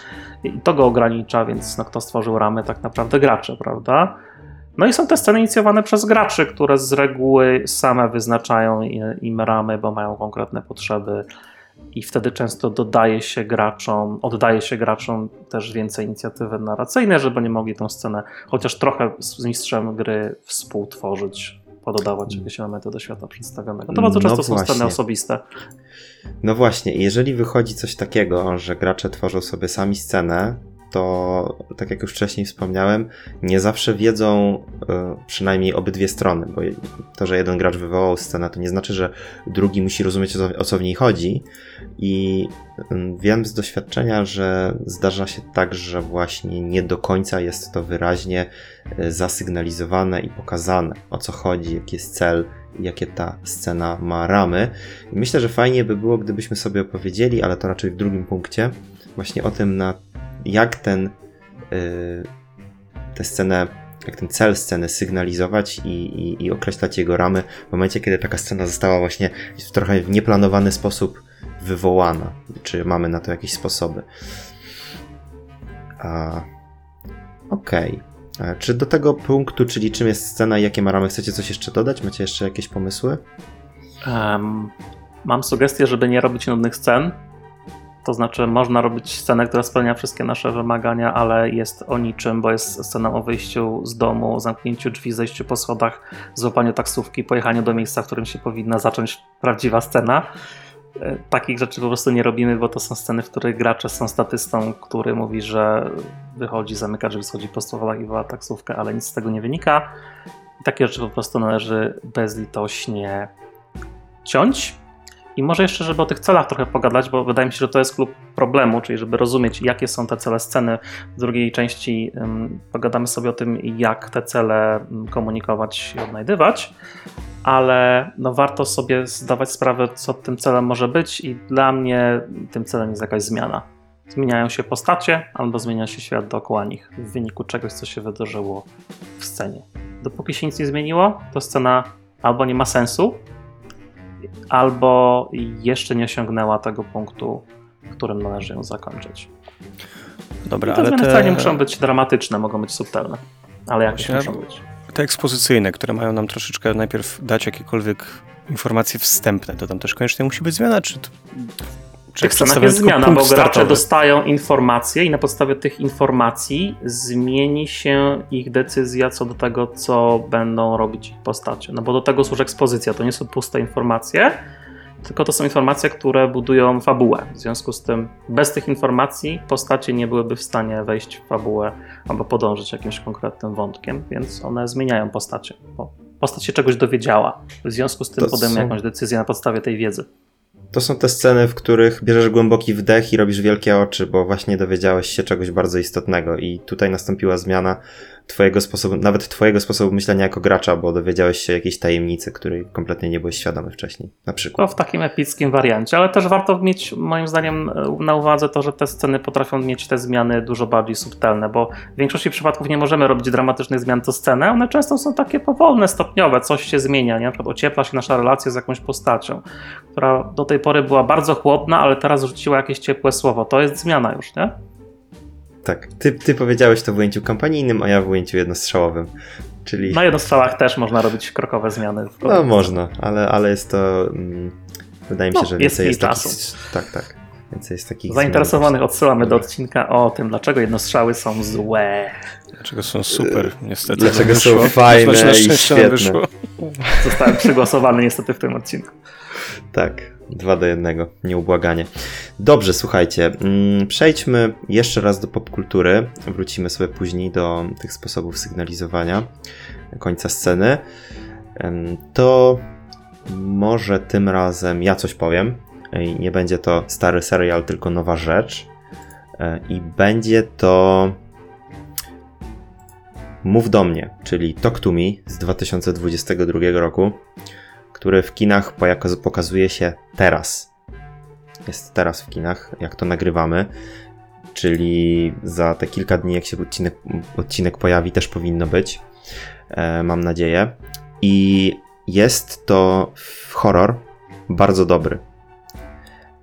i to go ogranicza, więc no, kto stworzył ramy, tak naprawdę gracze, prawda? No i są te sceny inicjowane przez graczy, które z reguły same wyznaczają im ramy, bo mają konkretne potrzeby i wtedy często dodaje się graczom, oddaje się graczom też więcej inicjatywy narracyjnej, żeby nie mogli tą scenę chociaż trochę z mistrzem gry współtworzyć, pododawać jakieś elementy do świata przedstawionego. To bardzo No często są właśnie. sceny osobiste. No właśnie, jeżeli wychodzi coś takiego, że gracze tworzą sobie sami scenę, to tak jak już wcześniej wspomniałem, nie zawsze wiedzą e, przynajmniej obydwie strony, bo to, że jeden gracz wywołał scenę, to nie znaczy, że drugi musi rozumieć o co, w niej chodzi. I mm, wiem z doświadczenia, że zdarza się tak, że właśnie nie do końca jest to wyraźnie e, zasygnalizowane i pokazane, o co chodzi, jaki jest cel, jakie ta scena ma ramy. I myślę, że fajnie by było, gdybyśmy sobie opowiedzieli, ale to raczej w drugim punkcie, właśnie o tym, na jak ten yy, tę scenę, jak ten cel sceny sygnalizować i, i, i określać jego ramy w momencie, kiedy taka scena została właśnie w trochę w nieplanowany sposób wywołana. Czy mamy na to jakieś sposoby? Okej. E, Czy do tego punktu, czyli czym jest scena i jakie ma ramy, chcecie coś jeszcze dodać? Macie jeszcze jakieś pomysły? Em, mam sugestię, żeby nie robić nudnych scen. To znaczy, można robić scenę, która spełnia wszystkie nasze wymagania, ale jest o niczym, bo jest scena o wyjściu z domu, zamknięciu drzwi, zejściu po schodach, złapaniu taksówki, pojechaniu do miejsca, w którym się powinna zacząć prawdziwa scena. E, Takich rzeczy po prostu nie robimy, bo to są sceny, w których gracze są statystą, który mówi, że wychodzi, zamyka drzwi, schodzi po schodach i woła taksówkę, ale nic z tego nie wynika. Takie rzeczy po prostu należy bezlitośnie ciąć. I może jeszcze, żeby o tych celach trochę pogadać, bo wydaje mi się, że to jest klub problemu, czyli żeby rozumieć, jakie są te cele sceny. W drugiej części ym, pogadamy sobie o tym, jak te cele komunikować i odnajdywać, ale no, warto sobie zdawać sprawę, co tym celem może być, i dla mnie tym celem jest jakaś zmiana. Zmieniają się postacie, albo zmienia się świat dookoła nich w wyniku czegoś, co się wydarzyło w scenie. Dopóki się nic nie zmieniło, to scena albo nie ma sensu, albo jeszcze nie osiągnęła tego punktu, w którym należy ją zakończyć. Dobra, I te ale zmiany te, wcale nie muszą być dramatyczne, mogą być subtelne, ale jakieś muszą być. te ekspozycyjne, które mają nam troszeczkę najpierw dać jakiekolwiek informacje wstępne, to tam też koniecznie musi być zmiana, czy... to- czy przedstawiają jest zmiana, bo gracze startowy? dostają informacje i na podstawie tych informacji zmieni się ich decyzja co do tego, co będą robić ich postacie. No bo do tego służy ekspozycja, to nie są puste informacje, tylko to są informacje, które budują fabułę. W związku z tym bez tych informacji postacie nie byłyby w stanie wejść w fabułę albo podążyć jakimś konkretnym wątkiem, więc one zmieniają postacie. Bo postać się czegoś dowiedziała. W związku z tym To podejmuje są- jakąś decyzję na podstawie tej wiedzy. To są te sceny, w których bierzesz głęboki wdech i robisz wielkie oczy, bo właśnie dowiedziałeś się czegoś bardzo istotnego. I tutaj nastąpiła zmiana twojego sposobu, nawet twojego sposobu myślenia jako gracza, bo dowiedziałeś się jakiejś tajemnicy, której kompletnie nie byłeś świadomy wcześniej, na To przykład. w takim epickim wariancie, ale też warto mieć moim zdaniem e, na uwadze to, że te sceny potrafią mieć te zmiany dużo bardziej subtelne, bo w większości przypadków nie możemy robić dramatycznych zmian co scenę, one często są takie powolne, stopniowe, coś się zmienia, nie? na przykład ociepla się nasza relacja z jakąś postacią, która do tej pory była bardzo chłodna, ale teraz rzuciła jakieś ciepłe słowo, to jest zmiana już, nie? Tak, ty, ty powiedziałeś to w ujęciu kampanijnym, a ja w ujęciu jednostrzałowym, czyli... Na jednostrzałach też można robić krokowe zmiany. No można, ale, ale jest to... Mm, wydaje mi się, No, że jest więcej jest, czasu. takich... Tak, tak. Więcej jest takich... Zainteresowanych zmian. odsyłamy do odcinka o tym, dlaczego jednostrzały są złe. Dlaczego są super, niestety. Dlaczego są fajne i świetne. wyszło. Zostałem przygłosowany niestety w tym odcinku. Tak, dwa do jednego, nieubłaganie. Dobrze, słuchajcie, mm, przejdźmy jeszcze raz do popkultury. Wrócimy sobie później do tych sposobów sygnalizowania końca sceny. To może tym razem ja coś powiem. Nie będzie to stary serial, tylko nowa rzecz. E, I będzie to Mów do mnie, czyli Talk to Me z 2022 roku który w kinach pokazuje się teraz. Jest teraz w kinach, jak to nagrywamy. Czyli za te kilka dni, jak się odcinek, odcinek pojawi, też powinno być. E, mam nadzieję. I jest to horror bardzo dobry.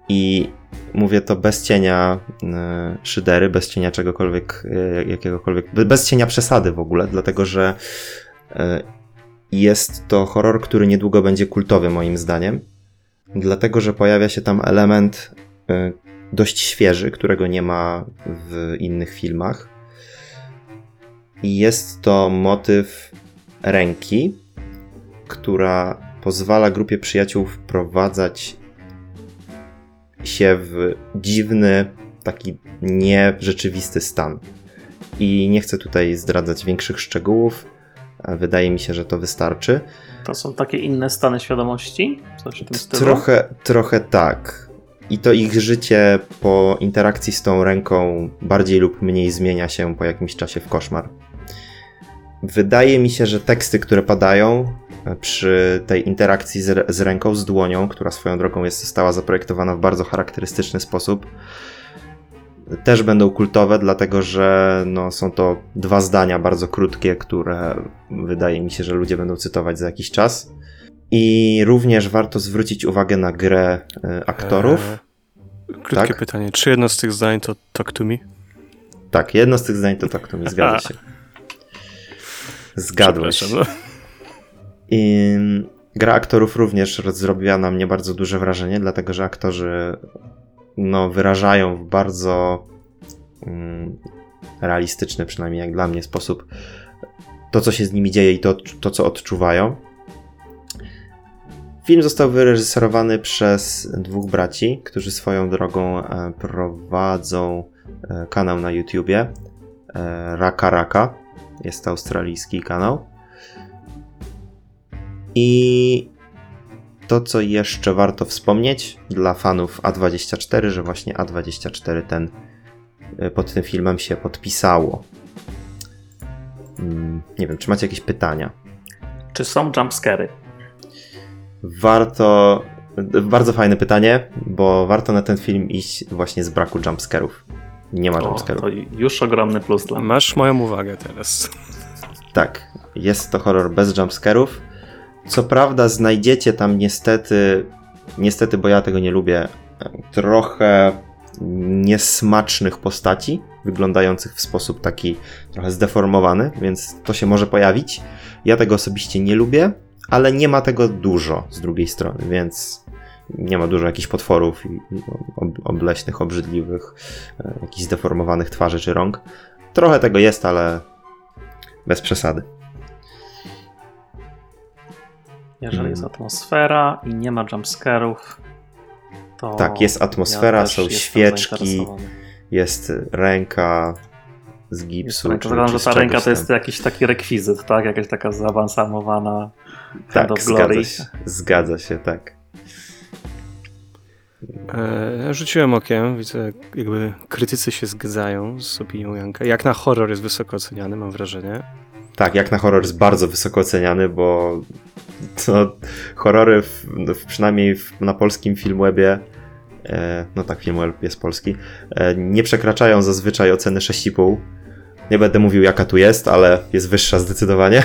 I mówię to bez cienia e, szydery, bez cienia czegokolwiek, e, jakiegokolwiek, be- bez cienia przesady w ogóle, dlatego że e, jest to horror, który niedługo będzie kultowy moim zdaniem, dlatego że pojawia się tam element y, dość świeży, którego nie ma w innych filmach. I jest to motyw ręki, która pozwala grupie przyjaciół wprowadzać się w dziwny, taki nierzeczywisty stan. I nie chcę tutaj zdradzać większych szczegółów. A Wydaje mi się, że to wystarczy. To są takie inne stany świadomości? Coś w tym stylu? Trochę, trochę tak. I to ich życie po interakcji z tą ręką bardziej lub mniej zmienia się po jakimś czasie w koszmar. Wydaje mi się, że teksty, które padają e, przy tej interakcji z, z ręką, z dłonią, która swoją drogą jest, została zaprojektowana w bardzo charakterystyczny sposób, też będą kultowe, dlatego że no, są to dwa zdania bardzo krótkie, które wydaje mi się, że ludzie będą cytować za jakiś czas. I również warto zwrócić uwagę na grę e, aktorów. Eee, krótkie Tak? pytanie. Czy jedno z tych zdań to Talk to Me? Tak, jedno z tych zdań to tak, to mi zgadza <laughs> się. Zgadłeś. No. I gra aktorów również zrobiła na mnie bardzo duże wrażenie, dlatego że aktorzy no, wyrażają w bardzo mm, realistyczny, przynajmniej jak dla mnie, sposób to, co się z nimi dzieje i to, to co odczuwają. Film został wyreżyserowany przez dwóch braci, którzy swoją drogą e, prowadzą e, kanał na YouTubie. E, Raka Raka. Jest to australijski kanał. I to, co jeszcze warto wspomnieć dla fanów A24, że właśnie A24 ten, y, pod tym filmem się podpisało. Mm, Nie wiem, czy macie jakieś pytania? Czy są jumpscary? Warto. Bardzo fajne pytanie, bo warto na ten film iść właśnie z braku jumpscarów. Nie ma jumpscarów. to już ogromny plus dla mnie. Masz moją uwagę teraz. Tak, jest to horror bez jumpscarów. Co prawda znajdziecie tam niestety, niestety, bo ja tego nie lubię, trochę niesmacznych postaci, wyglądających w sposób taki trochę zdeformowany, więc to się może pojawić. Ja tego osobiście nie lubię, ale nie ma tego dużo z drugiej strony, więc nie ma dużo jakichś potworów obleśnych, obrzydliwych, e, jakichś zdeformowanych twarzy czy rąk. Trochę tego jest, ale bez przesady. Jeżeli Mm. jest atmosfera i nie ma jumpscarów, to. Tak, jest atmosfera, ja są świeczki, jest ręka z Jest gipsu. ręka. czy- Zakładam, czy że z ta ręka to jest jakiś taki rekwizyt, tak? Jakaś taka zaawansowana Tak, of zgadza Glory. się, zgadza się, tak. E, rzuciłem okiem, widzę, jakby krytycy się zgadzają z opinią Janka. Jak na horror jest wysoko oceniany, mam wrażenie. Tak, jak na horror jest bardzo wysoko oceniany, bo to <laughs> horrory, w, no, w, przynajmniej w, na polskim Filmwebie, e, no tak, Filmweb jest polski, e, nie przekraczają zazwyczaj oceny 6,5. Nie będę mówił jaka tu jest, ale jest wyższa zdecydowanie.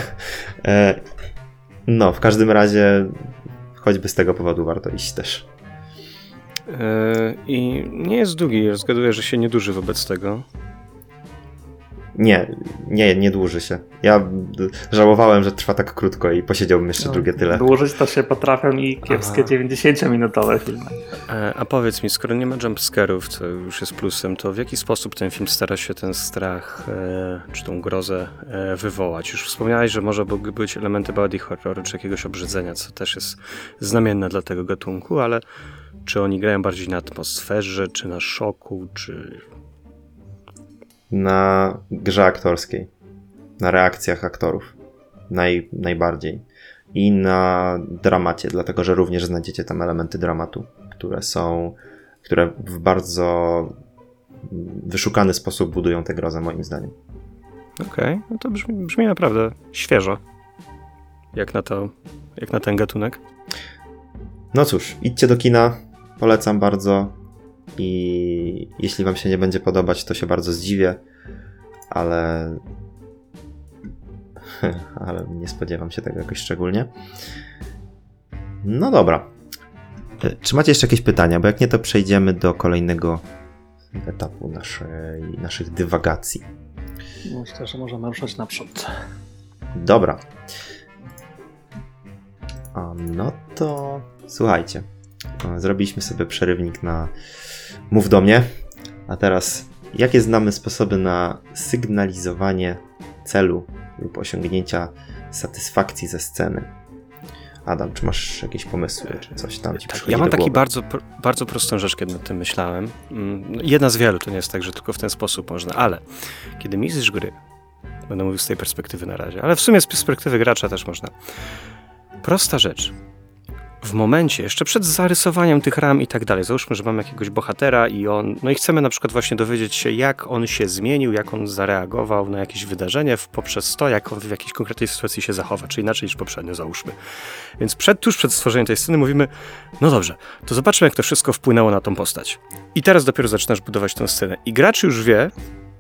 E, no, w każdym razie, choćby z tego powodu warto iść też. E, I nie jest długi, zgaduję, że się nie duży wobec tego. Nie, nie, nie dłuży się. Ja żałowałem, że trwa tak krótko i posiedziałbym jeszcze No, drugie tyle. Dłużyć to się potrafią i kiepskie Aha. 90-minutowe filmy. E, A powiedz mi, skoro nie ma jumpscarów, co już jest plusem, to w jaki sposób ten film stara się ten strach e, czy tą grozę e, wywołać? Już wspomniałeś, że może mogły być elementy body horroru czy jakiegoś obrzydzenia, co też jest znamienne dla tego gatunku, ale czy oni grają bardziej na atmosferze, czy na szoku, czy... Na grze aktorskiej, na reakcjach aktorów. Naj, najbardziej. I na dramacie, dlatego że również znajdziecie tam elementy dramatu, które są, które w bardzo wyszukany sposób budują tę grozę, moim zdaniem. Okej, no to brzmi, brzmi naprawdę świeżo. Jak na to, jak na ten gatunek. No cóż, idźcie do kina, polecam bardzo. I jeśli Wam się nie będzie podobać, to się bardzo zdziwię, ale. <laughs> ale nie spodziewam się tego jakoś szczególnie. No dobra. E, Czy macie jeszcze jakieś pytania? Bo jak nie, to przejdziemy do kolejnego etapu naszej, naszych dywagacji. Myślę, że możemy ruszać naprzód. Dobra. A no to słuchajcie. Zrobiliśmy sobie przerywnik na Mów do mnie. A teraz, jakie znamy sposoby na sygnalizowanie celu lub osiągnięcia satysfakcji ze sceny? Adam, czy masz jakieś pomysły, czy coś tam ci Tak, ja mam taki bardzo, bardzo prostą rzecz, kiedy nad tym myślałem. Mm, no, Jedna z wielu, to nie jest tak, że tylko w ten sposób można, ale kiedy mistrz gry, będę mówił z tej perspektywy na razie, ale w sumie z perspektywy gracza też można. Prosta rzecz. W momencie, jeszcze przed zarysowaniem tych ram i tak dalej, załóżmy, że mamy jakiegoś bohatera i on, no i chcemy na przykład właśnie dowiedzieć się, jak on się zmienił, jak on zareagował na jakieś wydarzenie poprzez to, jak on w jakiejś konkretnej sytuacji się zachowa, czy inaczej niż poprzednio, załóżmy. Więc przed, tuż przed stworzeniem tej sceny mówimy, no dobrze, to zobaczmy, jak to wszystko wpłynęło na tą postać. I teraz dopiero zaczynasz budować tę scenę. I gracz już wie,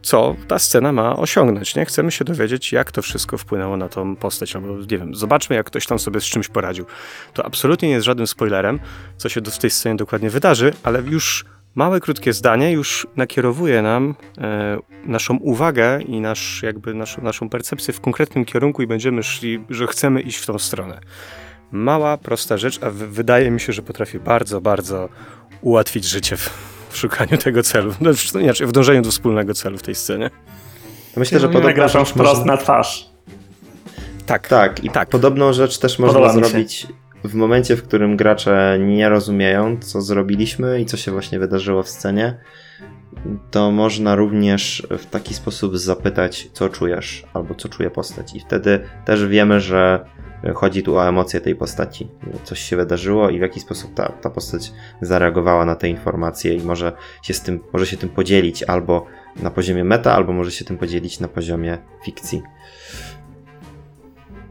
co ta scena ma osiągnąć, nie? Chcemy się dowiedzieć, jak to wszystko wpłynęło na tą postać, albo nie wiem, zobaczmy, jak ktoś tam sobie z czymś poradził. To absolutnie nie jest żadnym spoilerem, co się w tej scenie dokładnie wydarzy, ale już małe, krótkie zdanie już nakierowuje nam e, naszą uwagę i nasz, jakby naszą, naszą percepcję w konkretnym kierunku i będziemy szli, że chcemy iść w tą stronę. Mała, prosta rzecz, a wydaje mi się, że potrafi bardzo, bardzo ułatwić życie w, szukaniu <laughs> tego celu. No, inaczej, w dążeniu do wspólnego celu w tej scenie. Myślę, że rzecz wprost na twarz. Tak. Tak, i Tak. podobną rzecz też można Podoba zrobić w momencie, w którym gracze nie rozumieją, co zrobiliśmy i co się właśnie wydarzyło w scenie. To można również w taki sposób zapytać, co czujesz, albo co czuje postać. I wtedy też wiemy, że chodzi tu o emocje tej postaci. Coś się wydarzyło i w jaki sposób ta, ta postać zareagowała na te informacje i może się, z tym, może się tym podzielić albo na poziomie meta, albo może się tym podzielić na poziomie fikcji.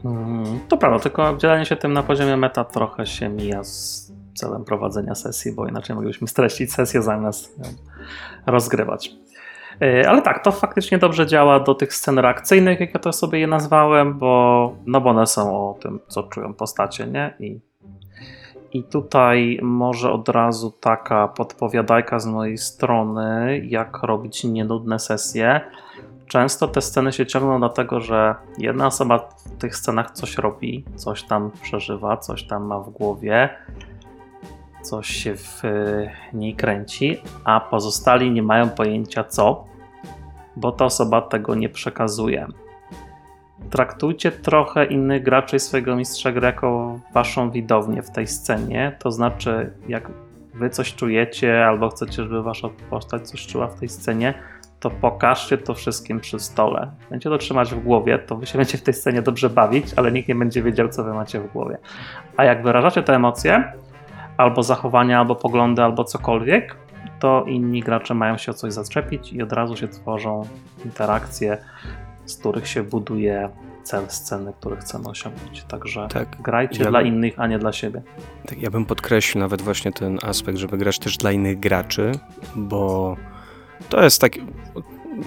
Mm, To prawda, tylko dzielenie się tym na poziomie meta trochę się mija z celem prowadzenia sesji, bo inaczej moglibyśmy streścić sesję zamiast ją rozgrywać. Yy, Ale tak, to faktycznie dobrze działa do tych scen reakcyjnych, jak ja to sobie je nazwałem, bo, no bo one są o tym, co czują postacie, nie? I, I tutaj może od razu taka podpowiadajka z mojej strony, jak robić nienudne sesje. Często te sceny się ciągną dlatego, że jedna osoba w tych scenach coś robi, coś tam przeżywa, coś tam ma w głowie, coś się w y, niej kręci, a pozostali nie mają pojęcia co, bo ta osoba tego nie przekazuje. Traktujcie trochę innych graczy swojego mistrza gry jako waszą widownię w tej scenie, to znaczy jak wy coś czujecie albo chcecie, żeby wasza postać coś czuła w tej scenie, to pokażcie to wszystkim przy stole. Będziecie to trzymać w głowie, to wy się będziecie w tej scenie dobrze bawić, ale nikt nie będzie wiedział, co wy macie w głowie. A jak wyrażacie te emocje, albo zachowania, albo poglądy, albo cokolwiek, to inni gracze mają się o coś zaczepić i od razu się tworzą interakcje, z których się buduje cel sceny, który chcemy osiągnąć. Także Tak. grajcie Ja dla bym- innych, a nie dla siebie. Tak, ja bym podkreślił nawet właśnie ten aspekt, żeby grać też dla innych graczy, bo to jest tak.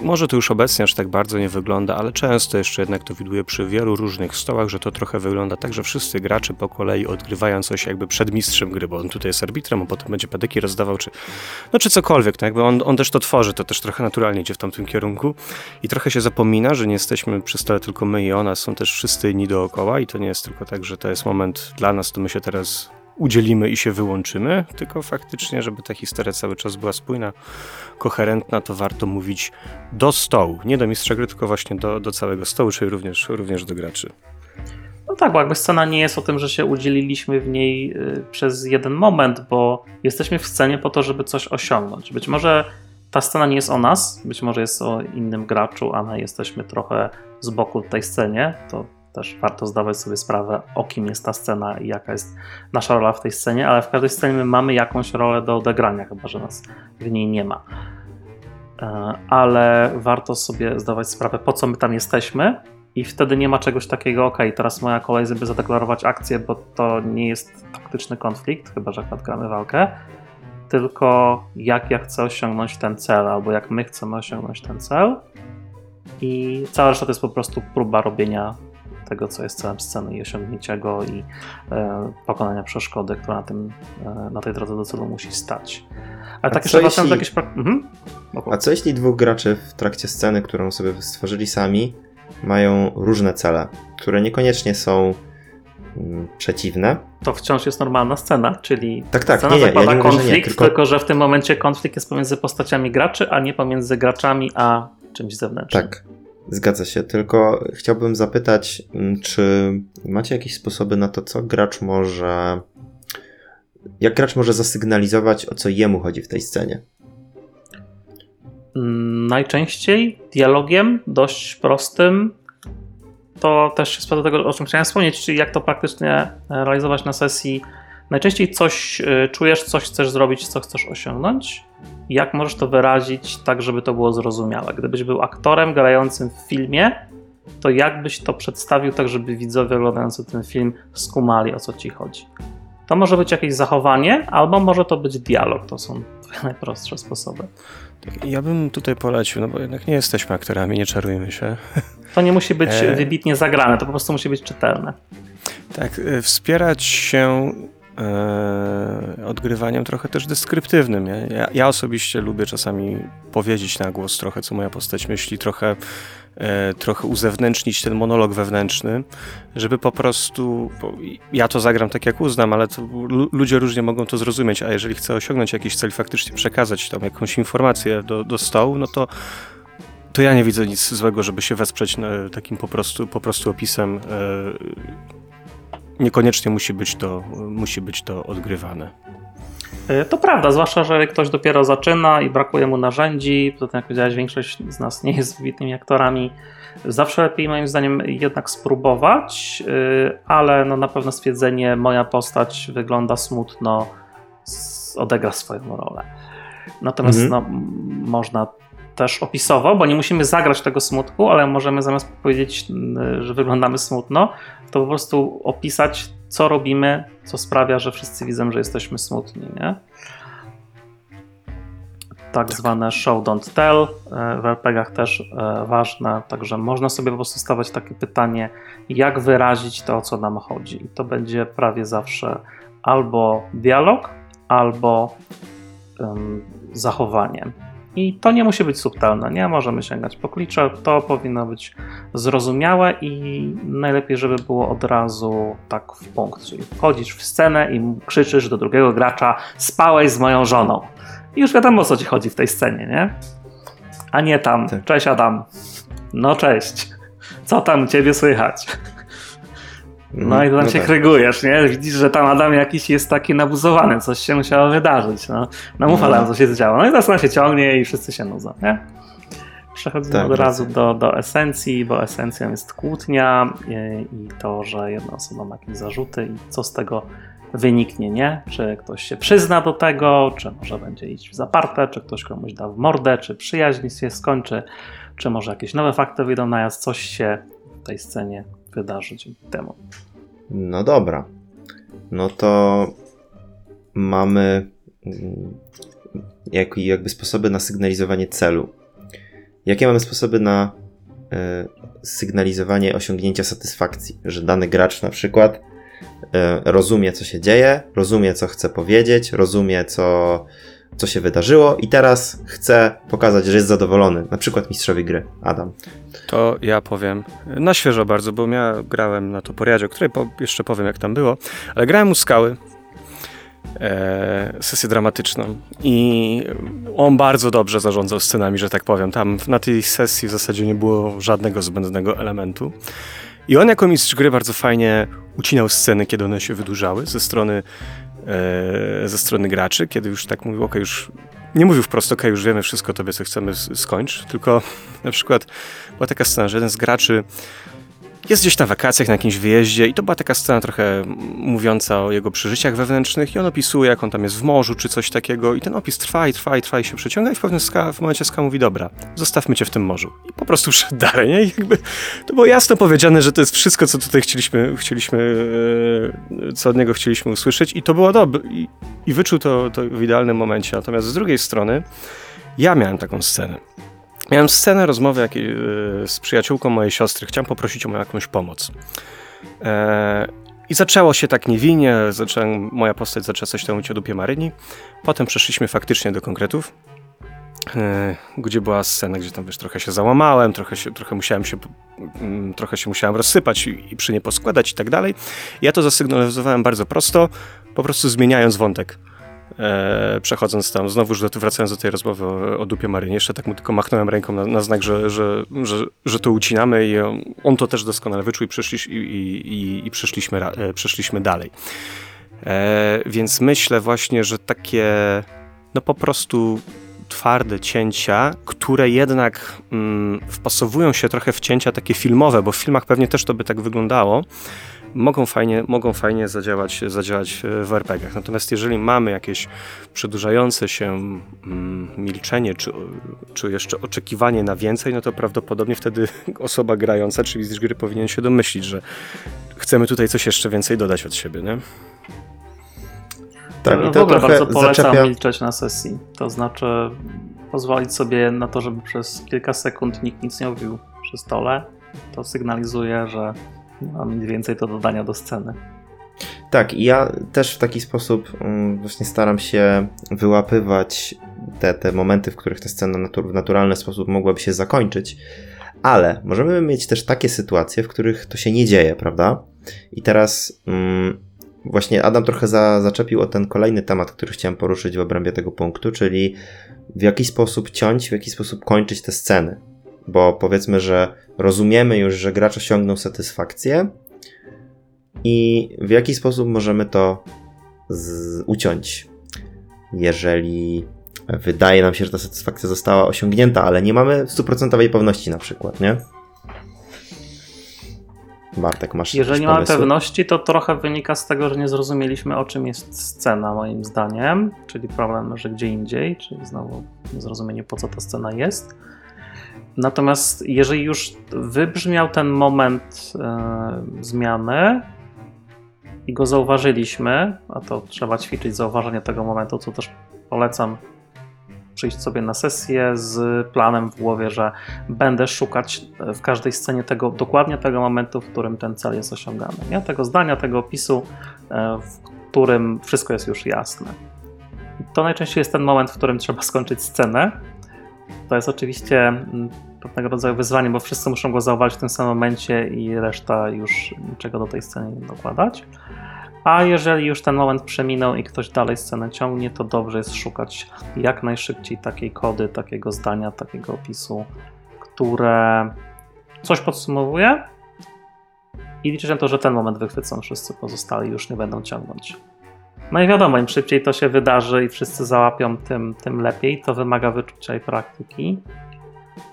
Może to już obecnie aż tak bardzo nie wygląda, ale często jeszcze jednak to widuje przy wielu różnych stołach, że to trochę wygląda tak, że wszyscy gracze po kolei odgrywają coś jakby przed mistrzem gry, bo on tutaj jest arbitrem, a potem będzie padyki rozdawał, czy, no, czy cokolwiek. No jakby on, on też to tworzy, to też trochę naturalnie idzie w tamtym kierunku i trochę się zapomina, że nie jesteśmy przy stole tylko my i ona, są też wszyscy inni dookoła i to nie jest tylko tak, że to jest moment dla nas, to my się teraz udzielimy i się wyłączymy, tylko faktycznie, żeby ta historia cały czas była spójna, koherentna, to warto mówić do stołu. Nie do mistrza gry, tylko właśnie do, do całego stołu, czyli również, również do graczy. No tak, bo jakby scena nie jest o tym, że się udzieliliśmy w niej y, przez jeden moment, bo jesteśmy w scenie po to, żeby coś osiągnąć. Być może ta scena nie jest o nas, być może jest o innym graczu, a my jesteśmy trochę z boku w tej scenie. To też warto zdawać sobie sprawę, o kim jest ta scena i jaka jest nasza rola w tej scenie, ale w każdej scenie my mamy jakąś rolę do odegrania, chyba że nas w niej nie ma. E, Ale warto sobie zdawać sprawę, po co my tam jesteśmy, i wtedy nie ma czegoś takiego, ok, teraz moja kolej, żeby zadeklarować akcję, bo to nie jest taktyczny konflikt, chyba że akurat gramy walkę, tylko jak ja chcę osiągnąć ten cel, albo jak my chcemy osiągnąć ten cel. I cała reszta to jest po prostu próba robienia tego, co jest celem sceny i osiągnięcia go i e, pokonania przeszkody, która na, tym, e, na tej drodze do celu musi stać. Ale A tak jeszcze wracając do Mhm. A co jeśli dwóch graczy w trakcie sceny, którą sobie stworzyli sami, mają różne cele, które niekoniecznie są mm, przeciwne? To wciąż jest normalna scena, czyli Tak, tak, Scena nie, nie, ja zakłada nie mówię, że nie, konflikt, tylko tylko że w tym momencie konflikt jest pomiędzy postaciami graczy, a nie pomiędzy graczami a czymś zewnętrznym. tak, zgadza się, tylko chciałbym zapytać, mm, czy macie jakieś sposoby na to, co gracz może, jak gracz może zasygnalizować, o co jemu chodzi w tej scenie? Mm, Najczęściej dialogiem, dość prostym. To też jest do tego, o czym chciałem wspomnieć, czyli jak to praktycznie e, realizować na sesji. Najczęściej coś e, czujesz, coś chcesz zrobić, co chcesz osiągnąć. Jak możesz to wyrazić tak, żeby to było zrozumiałe? Gdybyś był aktorem grającym w filmie, to jak byś to przedstawił tak, żeby widzowie oglądający ten film skumali o co ci chodzi? To może być jakieś zachowanie, albo może to być dialog. To są <laughs> najprostsze sposoby. Tak, Ja bym tutaj polecił, no bo jednak nie jesteśmy aktorami, nie czarujmy się. <laughs> To nie musi być E. wybitnie zagrane, to po prostu musi być czytelne. Tak, y, wspierać się e, odgrywaniem trochę też deskryptywnym. Ja, ja osobiście lubię czasami powiedzieć na głos trochę, co moja postać myśli, trochę, e, trochę uzewnętrznić ten monolog wewnętrzny, żeby po prostu, ja to zagram tak jak uznam, ale ludzie różnie mogą to zrozumieć, a jeżeli chcę osiągnąć jakiś cel, faktycznie przekazać tam jakąś informację do, do stołu, no to to ja nie widzę nic złego, żeby się wesprzeć e, takim po prostu, po prostu opisem. E, Niekoniecznie musi być to, musi być to odgrywane. Y, To prawda, zwłaszcza, że ktoś dopiero zaczyna i brakuje mu narzędzi. Poza tym, jak powiedziałeś, większość z nas nie jest wybitnymi aktorami. Zawsze lepiej, moim zdaniem, jednak spróbować, y, ale no na pewno stwierdzenie, moja postać wygląda smutno, odegra swoją rolę. Natomiast Mhm. no, można też opisowo, bo nie musimy zagrać tego smutku, ale możemy zamiast powiedzieć, że wyglądamy smutno, to po prostu opisać, co robimy, co sprawia, że wszyscy widzą, że jesteśmy smutni, nie? Tak, zwane show don't tell, e, w RPGach też e, ważne, także można sobie po prostu stawiać takie pytanie, jak wyrazić to, o co nam chodzi. I to będzie prawie zawsze albo dialog, albo em, zachowanie. I to nie musi być subtelne, nie możemy sięgać po klicze, to powinno być zrozumiałe i najlepiej, żeby było od razu tak w punkt, czyli wchodzisz w scenę i krzyczysz do drugiego gracza spałeś z moją żoną. I już wiadomo o co ci chodzi w tej scenie, nie? A nie tam, Tak. cześć Adam. No cześć. Co tam u ciebie słychać? No i tam się tak. krygujesz, nie? Widzisz, że tam Adam jakiś jest taki nabuzowany, coś się musiało wydarzyć. No, no mów No. Adam, co się działo. No i teraz ona się ciągnie i wszyscy się nudzą, nie? Przechodzimy Tak, od racja. razu do, do esencji, bo esencją jest kłótnia i, i to, że jedna osoba ma jakieś zarzuty i co z tego wyniknie, nie? Czy ktoś się przyzna do tego, czy może będzie iść w zaparte, czy ktoś komuś da w mordę, czy przyjaźń się skończy, czy może jakieś nowe fakty wyjdą na jaw, coś się w tej scenie wydarzy dzięki temu. No dobra. No to mamy mm, jak, jakby sposoby na sygnalizowanie celu. Jakie mamy sposoby na e, sygnalizowanie osiągnięcia satysfakcji? Że dany gracz na przykład e, rozumie, co się dzieje, rozumie, co chce powiedzieć, rozumie, co, co się wydarzyło i teraz chce pokazać, że jest zadowolony. Na przykład mistrzowi gry. Adam. To ja powiem na świeżo bardzo, bo ja grałem na Toporiadzie, o której po, jeszcze powiem jak tam było, ale grałem u Skały e, sesję dramatyczną i on bardzo dobrze zarządzał scenami, że tak powiem. Tam na tej sesji w zasadzie nie było żadnego zbędnego elementu. I on jako mistrz gry bardzo fajnie ucinał sceny, kiedy one się wydłużały ze strony, ze strony graczy, kiedy już tak mówił, ok, już nie mówił wprost, ok, już wiemy wszystko tobie, co chcemy, skończ, tylko <laughs> na przykład była taka scena, że jeden z graczy jest gdzieś na wakacjach, na jakimś wyjeździe i to była taka scena trochę mówiąca o jego przeżyciach wewnętrznych i on opisuje, jak on tam jest w morzu czy coś takiego i ten opis trwa i trwa i trwa i się przeciąga i w pewnym ska, w momencie Ska mówi, dobra, zostawmy cię w tym morzu. I po prostu szedł dalej, nie? I jakby to było jasno powiedziane, że to jest wszystko, co tutaj chcieliśmy, chcieliśmy e, co od niego chcieliśmy usłyszeć i to było dobre i, i wyczuł to, to w idealnym momencie. Natomiast z drugiej strony ja miałem taką scenę. Miałem scenę rozmowy e, z przyjaciółką mojej siostry. Chciałem poprosić o jakąś pomoc. E, I zaczęło się tak niewinnie. Zacząłem, moja postać zaczęła coś tam mówić o dupie Maryni. Potem przeszliśmy faktycznie do konkretów. E, gdzie była scena, gdzie tam wiesz, trochę się załamałem, trochę, się, trochę musiałem się mm, trochę się musiałem rozsypać i, i przy nie poskładać i tak dalej. Ja to zasygnalizowałem bardzo prosto, po prostu zmieniając wątek. E, przechodząc tam, znowu do, wracając do tej rozmowy o, o dupie Marynie, jeszcze tak mu tylko machnąłem ręką na, na znak, że, że, że, że to ucinamy i on, on to też doskonale wyczuł i, przyszliś, i, i, i, ra- e, przeszliśmy dalej. E, więc myślę właśnie, że takie no po prostu twarde cięcia, które jednak mm, wpasowują się trochę w cięcia takie filmowe, bo w filmach pewnie też to by tak wyglądało, mogą fajnie, mogą fajnie zadziałać, zadziałać w RPG-ach. Natomiast jeżeli mamy jakieś przedłużające się mm, milczenie, czy, czy jeszcze oczekiwanie na więcej, no to prawdopodobnie wtedy <laughs> osoba grająca, czyli z gry powinien się domyślić, że chcemy tutaj coś jeszcze więcej dodać od siebie, nie? Tak, i w to ogóle trochę bardzo polecam zaczepia... milczeć na sesji. To znaczy pozwolić sobie na to, żeby przez kilka sekund nikt nic nie mówił przy stole. To sygnalizuje, że ma nic więcej do dodania do sceny. Tak, i ja też w taki sposób mm, właśnie staram się wyłapywać te, te momenty, w których ta scena w naturalny sposób mogłaby się zakończyć, ale możemy mieć też takie sytuacje, w których to się nie dzieje, prawda? I teraz mm, właśnie Adam trochę za, zaczepił o ten kolejny temat, który chciałem poruszyć w obrębie tego punktu, czyli w jaki sposób ciąć, w jaki sposób kończyć te sceny. Bo powiedzmy, że rozumiemy już, że gracz osiągnął satysfakcję, i w jaki sposób możemy to uciąć, jeżeli wydaje nam się, że ta satysfakcja została osiągnięta, ale nie mamy stuprocentowej pewności na przykład, nie? Bartek, masz Jeżeli nie mamy pewności, to trochę wynika z tego, że nie zrozumieliśmy, o czym jest scena, moim zdaniem, czyli problem, że gdzie indziej, czyli znowu niezrozumienie, po co ta scena jest. Natomiast jeżeli już wybrzmiał ten moment e, zmiany i go zauważyliśmy, a to trzeba ćwiczyć zauważenie tego momentu, co też polecam przyjść sobie na sesję z planem w głowie, że będę szukać w każdej scenie tego, dokładnie tego momentu, w którym ten cel jest osiągany. Nie? Tego zdania, tego opisu, e, w którym wszystko jest już jasne. To najczęściej jest ten moment, w którym trzeba skończyć scenę. To jest oczywiście mm, pewnego rodzaju wyzwanie, bo wszyscy muszą go zauważyć w tym samym momencie i reszta już niczego do tej sceny nie dokładać. A jeżeli już ten moment przeminął i ktoś dalej scenę ciągnie, to dobrze jest szukać jak najszybciej takiej kody, takiego zdania, takiego opisu, które coś podsumowuje i liczyć na to, że ten moment wychwycą wszyscy pozostali już nie będą ciągnąć. No i wiadomo, im szybciej to się wydarzy i wszyscy załapią, tym, tym lepiej. To wymaga wyczucia i praktyki.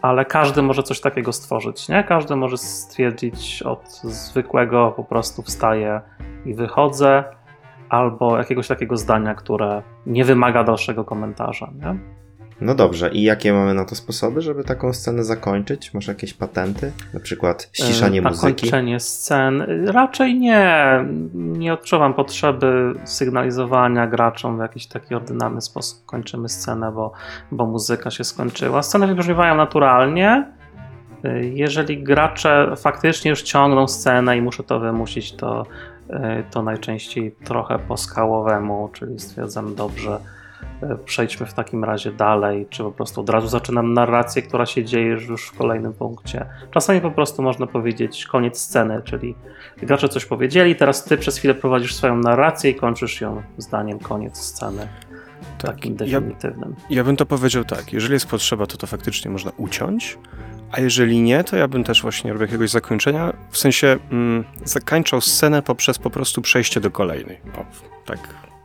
Ale każdy może coś takiego stworzyć, nie? Każdy może stwierdzić od zwykłego po prostu wstaję i wychodzę, albo jakiegoś takiego zdania, które nie wymaga dalszego komentarza, nie? No dobrze, i jakie mamy na to sposoby, żeby taką scenę zakończyć? Masz jakieś patenty? Na przykład ściszanie E, muzyki? Zakończenie scen. Raczej nie. Nie odczuwam potrzeby sygnalizowania graczom w jakiś taki ordynarny sposób. Kończymy scenę, bo, bo muzyka się skończyła. Sceny wybrzmiewają naturalnie. Jeżeli gracze faktycznie już ciągną scenę i muszę to wymusić, to, e, to najczęściej trochę po skałowemu, czyli stwierdzam dobrze, przejdźmy w takim razie dalej, czy po prostu od razu zaczynam narrację, która się dzieje już w kolejnym punkcie. Czasami po prostu można powiedzieć koniec sceny, czyli gracze coś powiedzieli, teraz ty przez chwilę prowadzisz swoją narrację i kończysz ją zdaniem koniec sceny. Takim Tak, ja, definitywnym. ja bym to powiedział tak, jeżeli jest potrzeba, to to faktycznie można uciąć, a jeżeli nie, to ja bym też właśnie robił jakiegoś zakończenia, w sensie mm, zakończał scenę poprzez po prostu przejście do kolejnej. O, tak,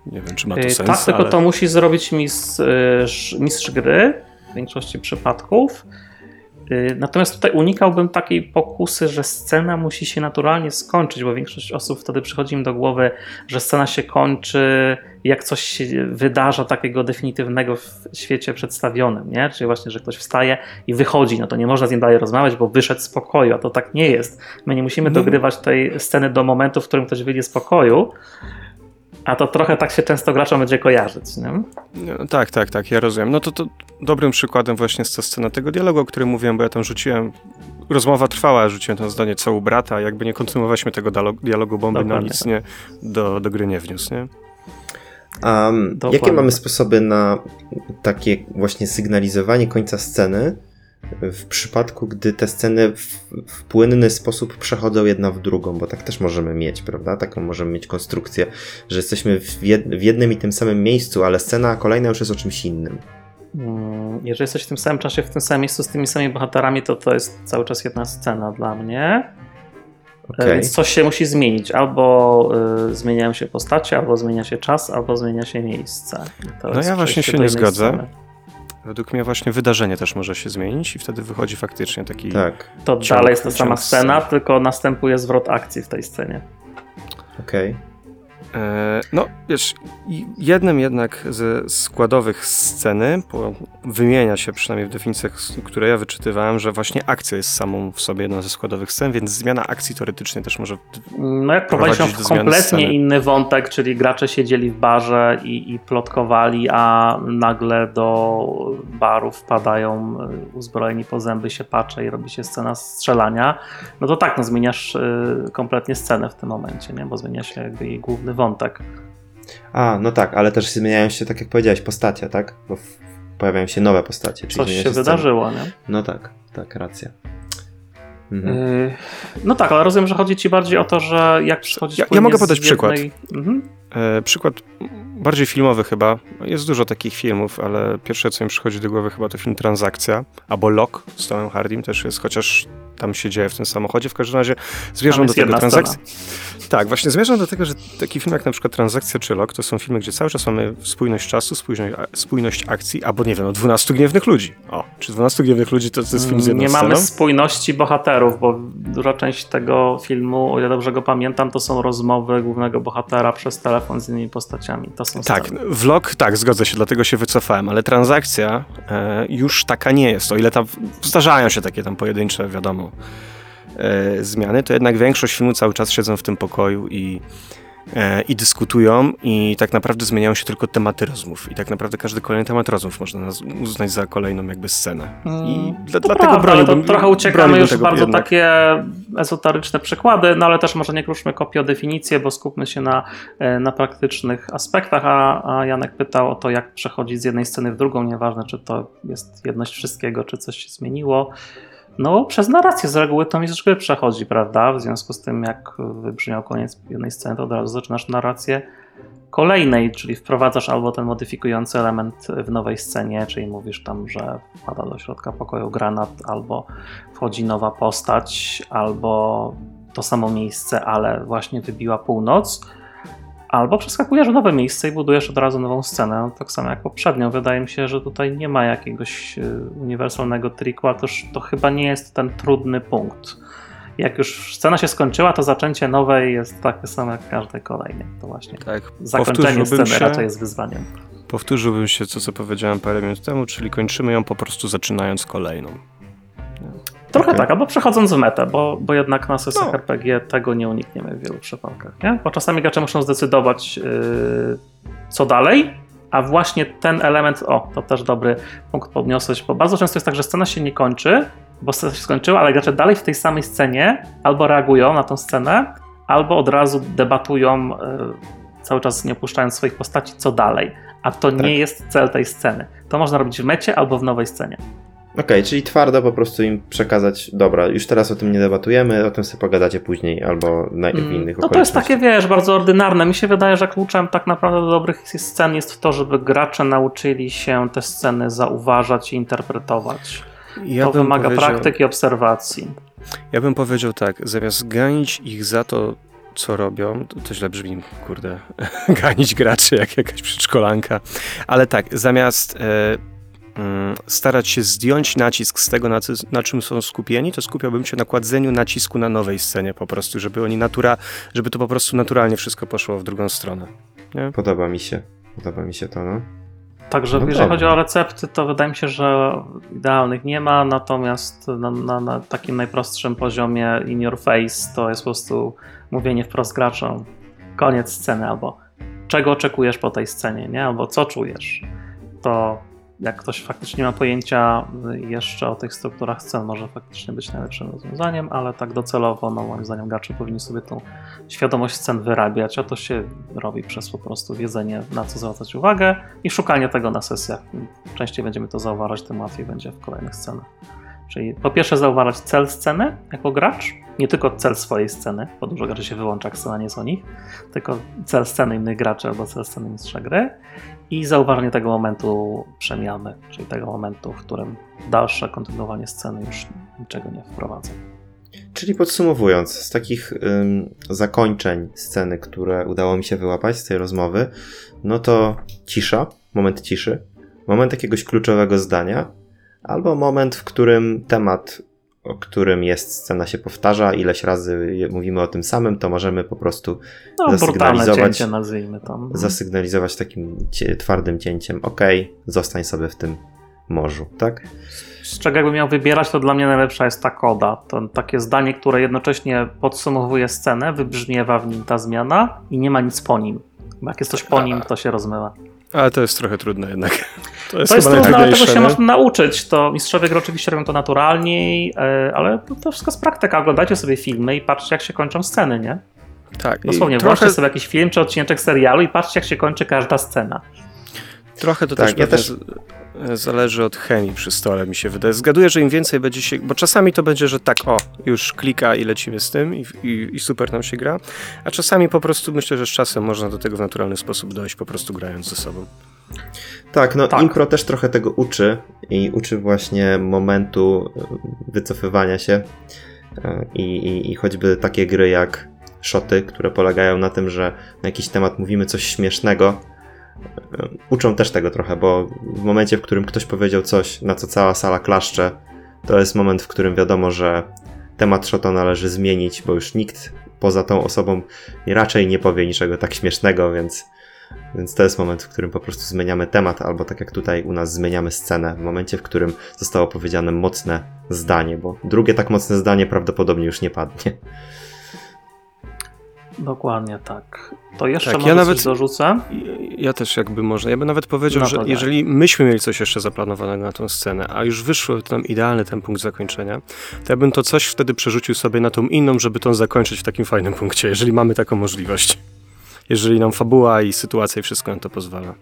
nie wiem, czy ma to Yy, sens, tak, tylko ale... to musi zrobić mistrz, sz- mistrz gry w większości przypadków. Yy, Natomiast tutaj unikałbym takiej pokusy, że scena musi się naturalnie skończyć, bo większość osób wtedy przychodzi im do głowy, że scena się kończy, jak coś się wydarza takiego definitywnego w świecie przedstawionym, nie? Czyli właśnie, że ktoś wstaje i wychodzi, no to nie można z nim dalej rozmawiać, bo wyszedł z pokoju, a to tak nie jest. My nie musimy dogrywać tej sceny do momentu, w którym ktoś wyjdzie z pokoju, a to trochę tak się często graczom będzie kojarzyć, nie? No, tak, tak, tak, ja rozumiem. No to, to dobrym przykładem właśnie jest ta scena tego dialogu, o którym mówiłem, bo ja tam rzuciłem, rozmowa trwała, rzuciłem to zdanie co u brata, jakby nie kontynuowaliśmy tego dialogu, dialogu bo on by no Dokładnie nic tak. nie, do, do gry nie wniósł, nie? Um, jakie mamy tak. sposoby na takie właśnie sygnalizowanie końca sceny w przypadku, gdy te sceny w, w płynny sposób przechodzą jedna w drugą, bo tak też możemy mieć, prawda? Taką możemy mieć konstrukcję, że jesteśmy w, jed, w jednym i tym samym miejscu, ale scena kolejna już jest o czymś innym. Mm, Jeżeli jesteś w tym samym czasie, w tym samym miejscu z tymi samymi bohaterami, to to jest cały czas jedna scena dla mnie. Okej. Więc coś się musi zmienić. Albo y, zmieniają się postacie, albo zmienia się czas, albo zmienia się miejsce. To No ja właśnie się nie zgodzę. sceny. Według mnie właśnie wydarzenie też może się zmienić i wtedy wychodzi faktycznie taki... Tak, To Ciąg- dalej jest ta sama scena, scen. tylko następuje zwrot akcji w tej scenie. okej. E, No, wiesz, jednym jednak ze składowych sceny, bo wymienia się przynajmniej w definicjach, które ja wyczytywałem, że właśnie akcja jest samą w sobie jedną ze składowych scen, więc zmiana akcji teoretycznie też może... No jak prowadzić w kompletnie inny wątek, czyli gracze siedzieli w barze i, i plotkowali, a nagle do baru wpadają y, uzbrojeni po zęby się pacze i robi się scena strzelania, no to tak, no zmieniasz y, kompletnie scenę w tym momencie, nie? bo zmienia się jakby jej główny wątek. A, no tak, ale też zmieniają się, tak jak powiedziałeś, postacie, tak? Bo w, pojawiają się nowe postacie. czyli Coś się scena. wydarzyło, nie? No tak, tak, racja. Mhm. Yy, No tak, ale rozumiem, że chodzi ci bardziej o to, że jak przychodzić Ja- ja mogę podać przykład. jednej- Mhm. E, przykład bardziej filmowy chyba. Jest dużo takich filmów, ale pierwsze co mi przychodzi do głowy chyba to film Transakcja, albo Lock z Tomem Hardym też jest, chociaż tam się dzieje w tym samochodzie. W każdym razie Tam do tego transakcji. Tak, właśnie zmierzam do tego, że taki film jak na przykład Transakcja czy Lock to są filmy, gdzie cały czas mamy spójność czasu, spójność, spójność akcji, albo nie wiem, no 12 gniewnych ludzi. O, czy 12 gniewnych ludzi to, to jest film z jedną Nie mamy sceną? spójności bohaterów, bo duża część tego filmu, o ile dobrze go pamiętam, to są rozmowy głównego bohatera przez telefon z innymi postaciami. To są Tak, sceny. vlog, tak, zgodzę się, dlatego się wycofałem, ale transakcja e, już taka nie jest. O ile tam zdarzają się takie tam pojedyncze, wiadomo, e, zmiany, to jednak większość filmu cały czas siedzą w tym pokoju i, e, i dyskutują i tak naprawdę zmieniają się tylko tematy rozmów. I tak naprawdę każdy kolejny temat rozmów można uznać za kolejną jakby scenę. I Mm, dla, To dlatego broniłbym, trochę uciekamy już bardzo jednak. takie ezoteryczne przykłady, no ale też może nie kruszmy kopii o definicję, bo skupmy się na, e, na praktycznych aspektach, a, a Janek pytał o to, jak przechodzić z jednej sceny w drugą, nieważne czy to jest jedność wszystkiego, czy coś się zmieniło. No, przez narrację z reguły to mistrz gry przechodzi, prawda? W związku z tym, jak wybrzmiał koniec jednej sceny, to od razu zaczynasz narrację kolejnej, czyli wprowadzasz albo ten modyfikujący element w nowej scenie, czyli mówisz tam, że wpada do środka pokoju granat, albo wchodzi nowa postać, albo to samo miejsce, ale właśnie wybiła północ, albo przeskakujesz w nowe miejsce i budujesz od razu nową scenę, tak samo jak poprzednio. Wydaje mi się, że tutaj nie ma jakiegoś y, uniwersalnego triku, a to chyba nie jest ten trudny punkt. Jak już scena się skończyła, to zaczęcie nowej jest takie samo jak każdej kolejnej. To właśnie Tak, zakończenie sceny się- raczej jest wyzwaniem. Powtórzyłbym się to, co powiedziałem parę minut temu, czyli kończymy ją po prostu zaczynając kolejną. Trochę Okej. tak, albo przechodząc w metę, bo, bo jednak na sesjach No. RPG tego nie unikniemy w wielu przypadkach. Nie? Bo czasami gracze muszą zdecydować, yy, co dalej, a właśnie ten element, o, to też dobry punkt podniosłeś, bo bardzo często jest tak, że scena się nie kończy, bo scena się skończyła, ale gracze dalej w tej samej scenie albo reagują na tą scenę, albo od razu debatują, yy, cały czas nie opuszczając swoich postaci, co dalej. A to Tak. nie jest cel tej sceny. To można robić w mecie albo w nowej scenie. Okej, czyli twardo po prostu im przekazać, dobra, już teraz o tym nie debatujemy, o tym sobie pogadacie później albo na, w Mm, innych No to jest takie, wiesz, bardzo ordynarne. Mi się wydaje, że kluczem tak naprawdę do dobrych scen jest to, żeby gracze nauczyli się te sceny zauważać i interpretować. Ja to wymaga praktyki, obserwacji. Ja bym powiedział tak, zamiast ganić ich za to, co robią, to, to źle brzmi, kurde, <laughs> ganić graczy jak jakaś przedszkolanka, ale tak, zamiast e, starać się zdjąć nacisk z tego, na, co- na czym są skupieni, to skupiałbym się na kładzeniu nacisku na nowej scenie po prostu, żeby oni natura, żeby to po prostu naturalnie wszystko poszło w drugą stronę. Podoba mi się, podoba mi się to, no. Także No jeżeli dobra. chodzi o recepty, to wydaje mi się, że idealnych nie ma, natomiast na, na, na takim najprostszym poziomie in your face to jest po prostu mówienie wprost graczom koniec sceny, albo czego oczekujesz po tej scenie, nie? albo co czujesz. To jak ktoś faktycznie ma pojęcia jeszcze o tych strukturach scen, może faktycznie być najlepszym rozwiązaniem, ale tak docelowo, no moim zdaniem gracze powinni sobie tą świadomość scen wyrabiać, a to się robi przez po prostu wiedzenie, na co zwracać uwagę i szukanie tego na sesjach. Częściej będziemy to zauważać, tym łatwiej będzie w kolejnych scenach. Czyli po pierwsze zauważać cel sceny jako gracz, nie tylko cel swojej sceny, bo dużo graczy się wyłącza, jak scena nie jest o nich, tylko cel sceny innych graczy albo cel sceny mistrza gry i zauważenie tego momentu przemiany, czyli tego momentu, w którym dalsze kontynuowanie sceny już niczego nie wprowadza. Czyli podsumowując, z takich ym, zakończeń sceny, które udało mi się wyłapać z tej rozmowy, no to cisza, moment ciszy, moment jakiegoś kluczowego zdania, albo moment, w którym temat, o którym jest scena się powtarza, ileś razy mówimy o tym samym, to możemy po prostu No, Zasygnalizować- cięcie nazwijmy to. zasygnalizować takim twardym cięciem, ok, zostań sobie w tym morzu, tak? Z czego jakbym miał wybierać, to dla mnie najlepsza jest ta koda. To takie zdanie, które jednocześnie podsumowuje scenę, wybrzmiewa w nim ta zmiana i nie ma nic po nim. Bo jak jest coś po nim, to się rozmywa. Ale to jest trochę trudne jednak. <laughs> To jest, To jest trudne, ale tego się nie? można nauczyć. To mistrzowie gry oczywiście robią to naturalniej, e, ale to, wszystko jest praktyka. Oglądajcie sobie filmy i patrzcie, jak się kończą sceny, nie? Tak, Dosłownie, trochę, włączcie sobie jakiś film czy odcinek serialu i patrzcie, jak się kończy każda scena. trochę to Tak, też, ja też- z- zależy od chemii przy stole, mi się wydaje. Zgaduję, że im więcej będzie się... Bo czasami to będzie, że tak, o, już klika i lecimy z tym i, i, i super nam się gra. A czasami po prostu myślę, że z czasem można do tego w naturalny sposób dojść, po prostu grając ze sobą. Tak, no Tak. impro też trochę tego uczy i uczy właśnie momentu e, wycofywania się E, i, i, i choćby takie gry jak szoty, które polegają na tym, że na jakiś temat mówimy coś śmiesznego, e, uczą też tego trochę, bo w momencie, w którym ktoś powiedział coś, na co cała sala klaszcze, to jest moment, w którym wiadomo, że temat szota należy zmienić, bo już nikt poza tą osobą raczej nie powie niczego tak śmiesznego, więc więc to jest moment, w którym po prostu zmieniamy temat, albo tak jak tutaj u nas zmieniamy scenę, w momencie, w którym zostało powiedziane mocne zdanie, bo drugie tak mocne zdanie prawdopodobnie już nie padnie. Dokładnie tak. To jeszcze Tak, może ja nawet- dorzucę. Ja też jakby można. Ja bym nawet powiedział, No że to tak. jeżeli myśmy mieli coś jeszcze zaplanowanego na tą scenę, a już wyszło nam idealny ten punkt zakończenia, to ja bym to coś wtedy przerzucił sobie na tą inną, żeby tą zakończyć w takim fajnym punkcie, jeżeli mamy taką możliwość. Jeżeli nam fabuła i sytuacja i wszystko na to pozwala.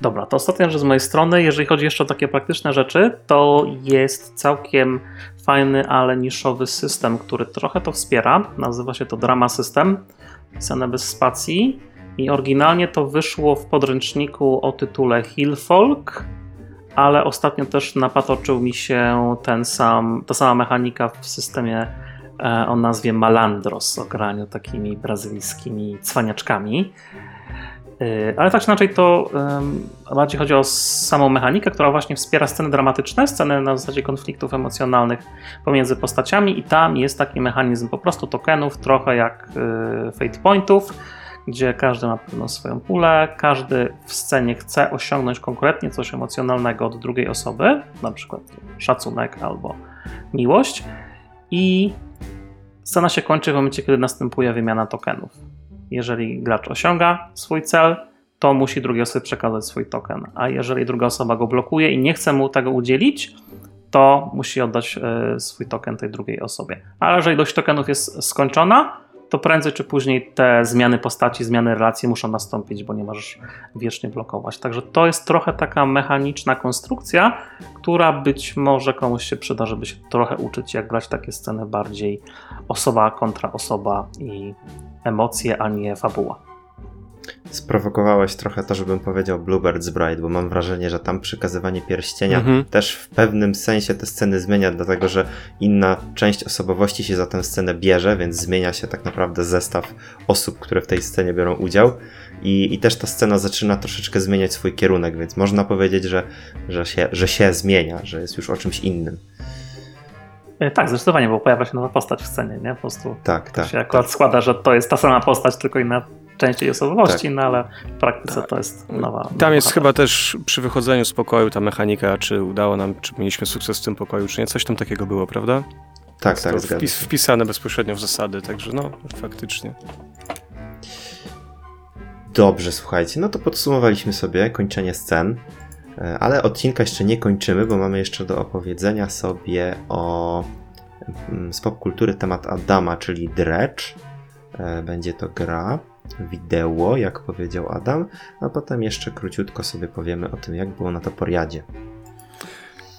Dobra, to ostatnia rzecz z mojej strony. Jeżeli chodzi jeszcze o takie praktyczne rzeczy, to jest całkiem fajny, ale niszowy system, który trochę to wspiera. Nazywa się to Drama System, pisane bez spacji. I oryginalnie to wyszło w podręczniku o tytule Hillfolk, ale ostatnio też napatoczył mi się ten sam, ta sama mechanika w systemie e, o nazwie Malandros, o graniu takimi brazylijskimi cwaniaczkami. Yy, Ale tak czy inaczej to bardziej chodzi o samą mechanikę, która właśnie wspiera sceny dramatyczne, sceny na zasadzie konfliktów emocjonalnych pomiędzy postaciami i tam jest taki mechanizm po prostu tokenów, trochę jak yy, fate pointów, gdzie każdy ma pewną swoją pulę, każdy w scenie chce osiągnąć konkretnie coś emocjonalnego od drugiej osoby, na przykład szacunek albo miłość i scena się kończy w momencie, kiedy następuje wymiana tokenów. Jeżeli gracz osiąga swój cel, to musi drugiej osobie przekazać swój token. A jeżeli druga osoba go blokuje i nie chce mu tego udzielić, to musi oddać e, swój token tej drugiej osobie. Ale jeżeli ilość tokenów jest skończona, to prędzej czy później te zmiany postaci, zmiany relacji muszą nastąpić, bo nie możesz wiecznie blokować. Także to jest trochę taka mechaniczna konstrukcja, która być może komuś się przyda, żeby się trochę uczyć, jak grać takie sceny bardziej osoba kontra osoba i emocje, a nie fabuła. Sprowokowałeś trochę to, żebym powiedział Bluebird's Bride, bo mam wrażenie, że tam przekazywanie pierścienia Mhm. też w pewnym sensie te sceny zmienia, dlatego że inna część osobowości się za tę scenę bierze, więc zmienia się tak naprawdę zestaw osób, które w tej scenie biorą udział. I, I też ta scena zaczyna troszeczkę zmieniać swój kierunek, więc można powiedzieć, że, że, się, że się zmienia, że jest już o czymś innym. E, Tak, zdecydowanie, bo pojawia się nowa postać w scenie, nie? Po prostu Tak, tak. się akurat składa, że to jest ta sama postać, tylko inna część jej osobowości, no ale w praktyce to jest nowa. Tam nowa jest chyba też przy wychodzeniu z pokoju ta mechanika, czy udało nam, czy mieliśmy sukces w tym pokoju, czy nie. Coś tam takiego było, prawda? Tak, to tak, wpis, wpisane bezpośrednio w zasady, także no, faktycznie. Dobrze, słuchajcie, no to podsumowaliśmy sobie kończenie scen, e, ale odcinka jeszcze nie kończymy, bo mamy jeszcze do opowiedzenia sobie o mm, z popkultury temat Adama, czyli Dredge. Będzie to gra, wideo, jak powiedział Adam, a potem jeszcze króciutko sobie powiemy o tym, jak było na Toporiadzie.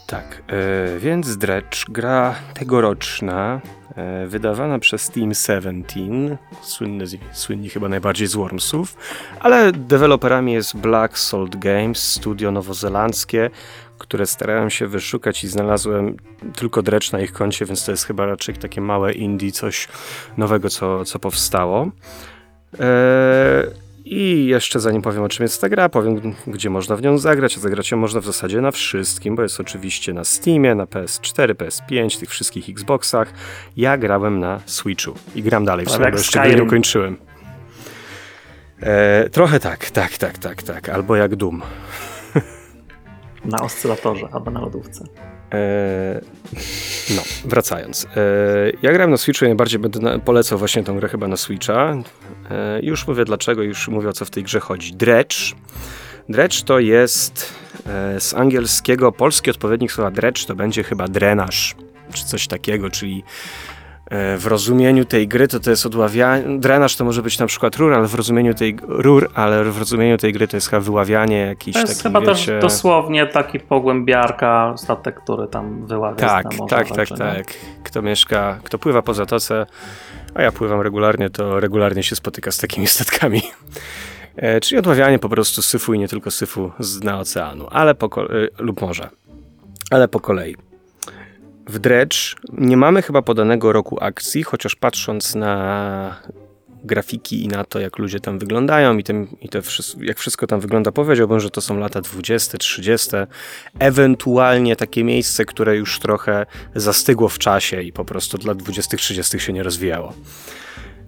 Tak, e, więc Dredge, gra tegoroczna, e, wydawana przez Team 17, słynny, słynni chyba najbardziej z Wormsów, ale deweloperami jest Black Salt Games, studio nowozelandzkie, które starałem się wyszukać i znalazłem tylko Dredge na ich koncie, więc to jest chyba raczej takie małe indie, coś nowego, co, co powstało. E, I jeszcze zanim powiem o czym jest ta gra, powiem gdzie można w nią zagrać. A zagrać ją można w zasadzie na wszystkim, bo jest oczywiście na Steamie, na PS4, PS5, tych wszystkich Xboxach. Ja grałem na Switchu i gram dalej, w sumie, bo jeszcze gry nie ukończyłem. E, trochę tak, tak, tak, tak, tak. Albo jak Doom. Na oscylatorze albo na lodówce. E, no, wracając. E, ja grałem na Switchu i najbardziej będę polecał właśnie tą grę chyba na Switcha. E, już mówię dlaczego, już mówię o co w tej grze chodzi. Dredge. Dredge to jest e, z angielskiego, polski odpowiednik słowa dredge to będzie chyba drenaż, czy coś takiego, czyli E, w rozumieniu tej gry to to jest odławianie, drenaż to może być na przykład rur, ale w rozumieniu tej, rur, ale w rozumieniu tej gry to jest chyba wyławianie jakiś To jest taki, chyba wiecie... też dosłownie taki pogłębiarka, statek, który tam wyławia Tak, tak, tak, tak. Kto mieszka, kto pływa po zatoce, a ja pływam regularnie, to regularnie się spotyka z takimi <laughs> statkami. E, czyli odławianie po prostu syfu i nie tylko syfu z dna oceanu, ale e, lub morza. Ale po kolei. W Dredge nie mamy chyba podanego roku akcji, chociaż patrząc na grafiki i na to, jak ludzie tam wyglądają i, tym, i wszystko, jak wszystko tam wygląda, powiedziałbym, że to są lata 20, 30, ewentualnie takie miejsce, które już trochę zastygło w czasie i po prostu dla 20, 30 się nie rozwijało.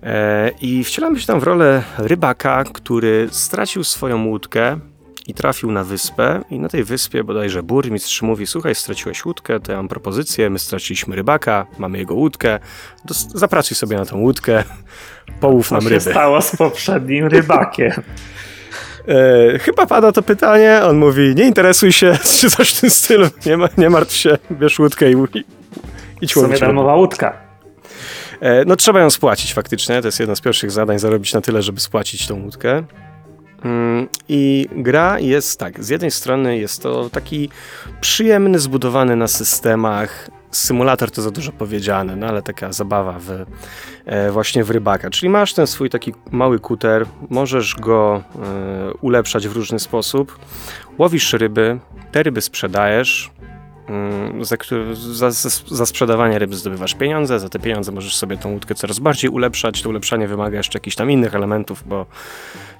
E, I wcielamy się tam w rolę rybaka, który stracił swoją łódkę i trafił na wyspę i na tej wyspie bodajże burmistrz mówi, słuchaj, straciłeś łódkę, to ja mam propozycję, my straciliśmy rybaka, mamy jego łódkę, zapracuj sobie na tą łódkę, <laughs> połów Co nam się ryby. <laughs> stało z poprzednim rybakiem? E, chyba pada to pytanie, on mówi, nie interesuj się, <laughs> czy coś w tym stylu, nie, ma, nie martw się, bierz łódkę i, i sumie łowić ryby. darmowa łódka. E, No trzeba ją spłacić faktycznie, to jest jedno z pierwszych zadań, zarobić na tyle, żeby spłacić tą łódkę. Mm, I gra jest tak, z jednej strony jest to taki przyjemny, zbudowany na systemach, symulator to za dużo powiedziane, no ale taka zabawa w, e, właśnie w rybaka. Czyli masz ten swój taki mały kuter, możesz go e, ulepszać w różny sposób, łowisz ryby, te ryby sprzedajesz, za, które- za, za, za sprzedawanie ryby zdobywasz pieniądze, za te pieniądze możesz sobie tą łódkę coraz bardziej ulepszać. To ulepszanie wymaga jeszcze jakichś tam innych elementów, bo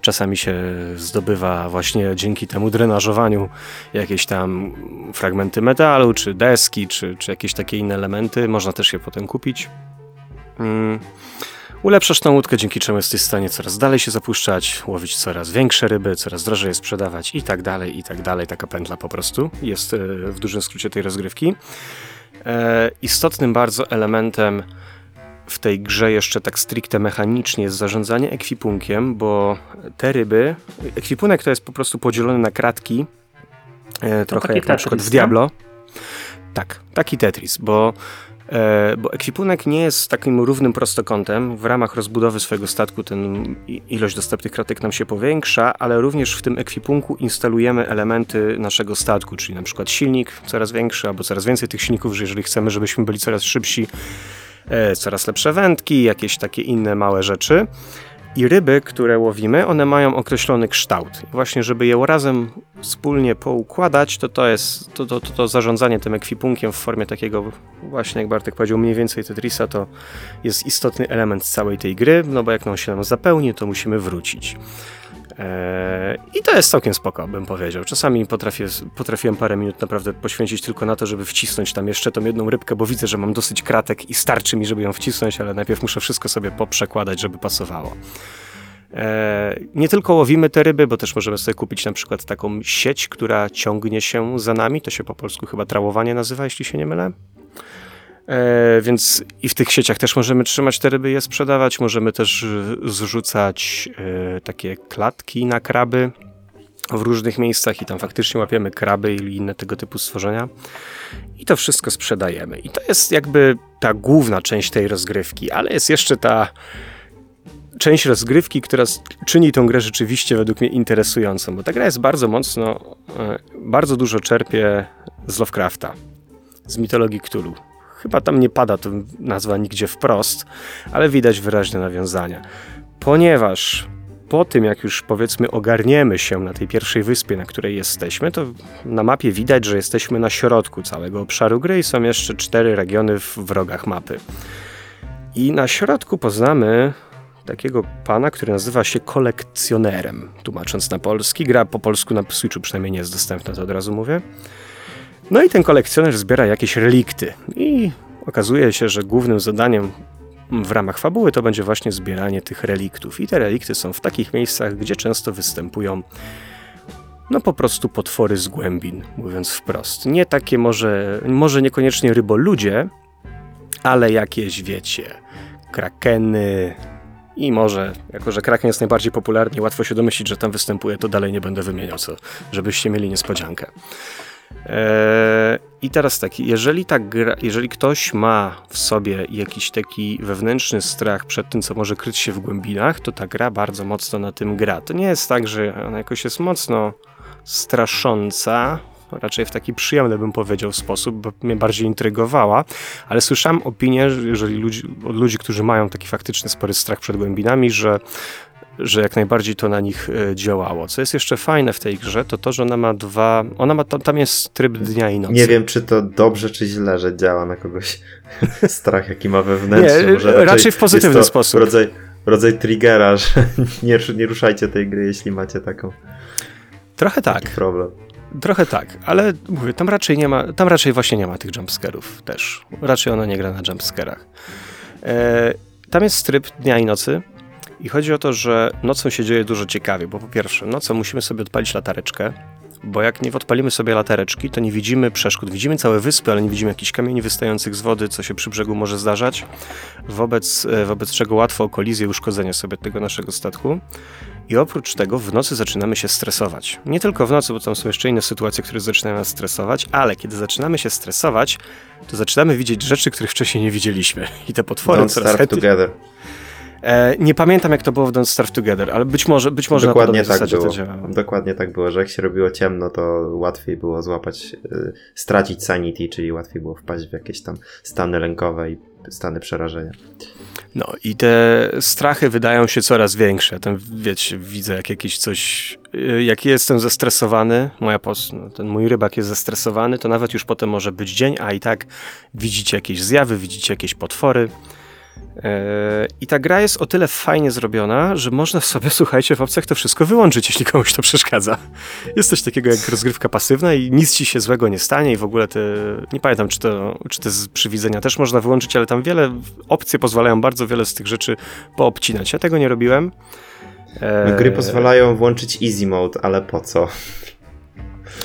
czasami się zdobywa właśnie dzięki temu drenażowaniu jakieś tam fragmenty metalu, czy deski, czy, czy jakieś takie inne elementy. Można też je potem kupić. Mm. Ulepszasz tą łódkę, dzięki czemu jesteś w stanie coraz dalej się zapuszczać, łowić coraz większe ryby, coraz drożej je sprzedawać i tak dalej, i tak dalej. Taka pętla po prostu jest e, w dużym skrócie tej rozgrywki. E, istotnym bardzo elementem w tej grze jeszcze tak stricte mechanicznie jest zarządzanie ekwipunkiem, bo te ryby, ekwipunek to jest po prostu podzielony na kratki, e, trochę taki jak na przykład w? Diablo. Tak, taki Tetris, bo bo ekwipunek nie jest takim równym prostokątem. W ramach rozbudowy swojego statku ten ilość dostępnych kratek nam się powiększa, ale również w tym ekwipunku instalujemy elementy naszego statku, czyli na przykład silnik coraz większy, albo coraz więcej tych silników, że jeżeli chcemy, żebyśmy byli coraz szybsi, e, coraz lepsze wędki, jakieś takie inne małe rzeczy. I ryby, które łowimy, one mają określony kształt. Właśnie, żeby je razem wspólnie poukładać, to to jest to, to, to, to zarządzanie tym ekwipunkiem w formie takiego, właśnie jak Bartek powiedział, mniej więcej Tetrisa, to jest istotny element całej tej gry, no bo jak on się nam zapełni, to musimy wrócić. Eee, I to jest całkiem spoko, bym powiedział. Czasami potrafię, potrafiłem parę minut naprawdę poświęcić tylko na to, żeby wcisnąć tam jeszcze tą jedną rybkę, bo widzę, że mam dosyć kratek i starczy mi, żeby ją wcisnąć, ale najpierw muszę wszystko sobie poprzekładać, żeby pasowało. Eee, nie tylko łowimy te ryby, bo też możemy sobie kupić na przykład taką sieć, która ciągnie się za nami. To się po polsku chyba trałowanie nazywa, jeśli się nie mylę. E, więc i w tych sieciach też możemy trzymać te ryby, je sprzedawać. Możemy też e, zrzucać e, takie klatki na kraby w różnych miejscach i tam faktycznie łapiemy kraby i inne tego typu stworzenia. I to wszystko sprzedajemy. I to jest jakby ta główna część tej rozgrywki, ale jest jeszcze ta część rozgrywki, która czyni tą grę rzeczywiście według mnie interesującą, bo ta gra jest bardzo mocno, bardzo dużo czerpie z Lovecrafta, z mitologii Cthulhu. Chyba tam nie pada to nazwa nigdzie wprost, ale widać wyraźne nawiązania. Ponieważ po tym, jak już powiedzmy ogarniemy się na tej pierwszej wyspie, na której jesteśmy, to na mapie widać, że jesteśmy na środku całego obszaru gry i są jeszcze cztery regiony w, rogach mapy. I na środku poznamy takiego pana, który nazywa się kolekcjonerem, tłumacząc na polski. Gra po polsku na Switchu przynajmniej nie jest dostępna, to od razu mówię. No i ten kolekcjoner zbiera jakieś relikty i okazuje się, że głównym zadaniem w ramach fabuły to będzie właśnie zbieranie tych reliktów. I te relikty są w takich miejscach, gdzie często występują no po prostu potwory z głębin, mówiąc wprost. Nie takie może, może niekoniecznie ryboludzie, ale jakieś, wiecie, krakeny i może, jako że kraken jest najbardziej popularny łatwo się domyślić, że tam występuje, to dalej nie będę wymieniał, co, żebyście mieli niespodziankę. E, I teraz tak, jeżeli, ta gra, jeżeli ktoś ma w sobie jakiś taki wewnętrzny strach przed tym, co może kryć się w głębinach, to ta gra bardzo mocno na tym gra. To nie jest tak, że ona jakoś jest mocno strasząca, raczej w taki przyjemny, bym powiedział, sposób, bo mnie bardziej intrygowała, ale słyszałem opinię, że jeżeli ludzi, od ludzi, którzy mają taki faktyczny spory strach przed głębinami, że że jak najbardziej to na nich e, działało. Co jest jeszcze fajne w tej grze, to to, że ona ma dwa. Ona ma tam, tam jest tryb dnia i nocy. Nie wiem, czy to dobrze, czy źle, że działa na kogoś <laughs> strach, jaki ma wewnętrzny. Nie, raczej, raczej w pozytywny sposób. Rodzaj, rodzaj triggera, <laughs> że nie, nie ruszajcie tej gry, jeśli macie taką Trochę tak, problem. trochę tak, ale mówię, tam raczej nie ma, tam raczej właśnie nie ma tych jumpscarów też. Raczej ona nie gra na jumpscarach. E, tam jest tryb dnia i nocy. I chodzi o to, że nocą się dzieje dużo ciekawie, bo po pierwsze, nocą musimy sobie odpalić latareczkę, bo jak nie odpalimy sobie latareczki, to nie widzimy przeszkód. Widzimy całe wyspy, ale nie widzimy jakichś kamieni wystających z wody, co się przy brzegu może zdarzać, wobec, e, wobec czego łatwo o kolizję i uszkodzenie sobie tego naszego statku. I oprócz tego w nocy zaczynamy się stresować. Nie tylko w nocy, bo tam są jeszcze inne sytuacje, które zaczynają nas stresować, ale kiedy zaczynamy się stresować, to zaczynamy widzieć rzeczy, których wcześniej nie widzieliśmy. I te potwory Don't coraz chętniej... together. E, nie pamiętam, jak to było w Don't Starve Together, ale być może, być może Dokładnie na tak zasadzie było. to działało. Dokładnie tak było, że jak się robiło ciemno, to łatwiej było złapać, y, stracić sanity, czyli łatwiej było wpaść w jakieś tam stany lękowe i stany przerażenia. No i te strachy wydają się coraz większe. Ten, wiecie, widzę jak jakieś coś, y, jak jestem zestresowany, moja pos, no, ten mój rybak jest zestresowany, to nawet już potem może być dzień, a i tak widzicie jakieś zjawy, widzicie jakieś potwory. E, I ta gra jest o tyle fajnie zrobiona, że można sobie, <laughs> słuchajcie, w opcjach to wszystko wyłączyć, jeśli komuś to przeszkadza. Jest coś takiego jak rozgrywka pasywna i nic ci się złego nie stanie i w ogóle te, nie pamiętam, czy, to, czy te z przywidzenia też można wyłączyć, ale tam wiele, opcje pozwalają bardzo wiele z tych rzeczy poobcinać. Ja tego nie robiłem. No, gry pozwalają włączyć easy mode, ale po co?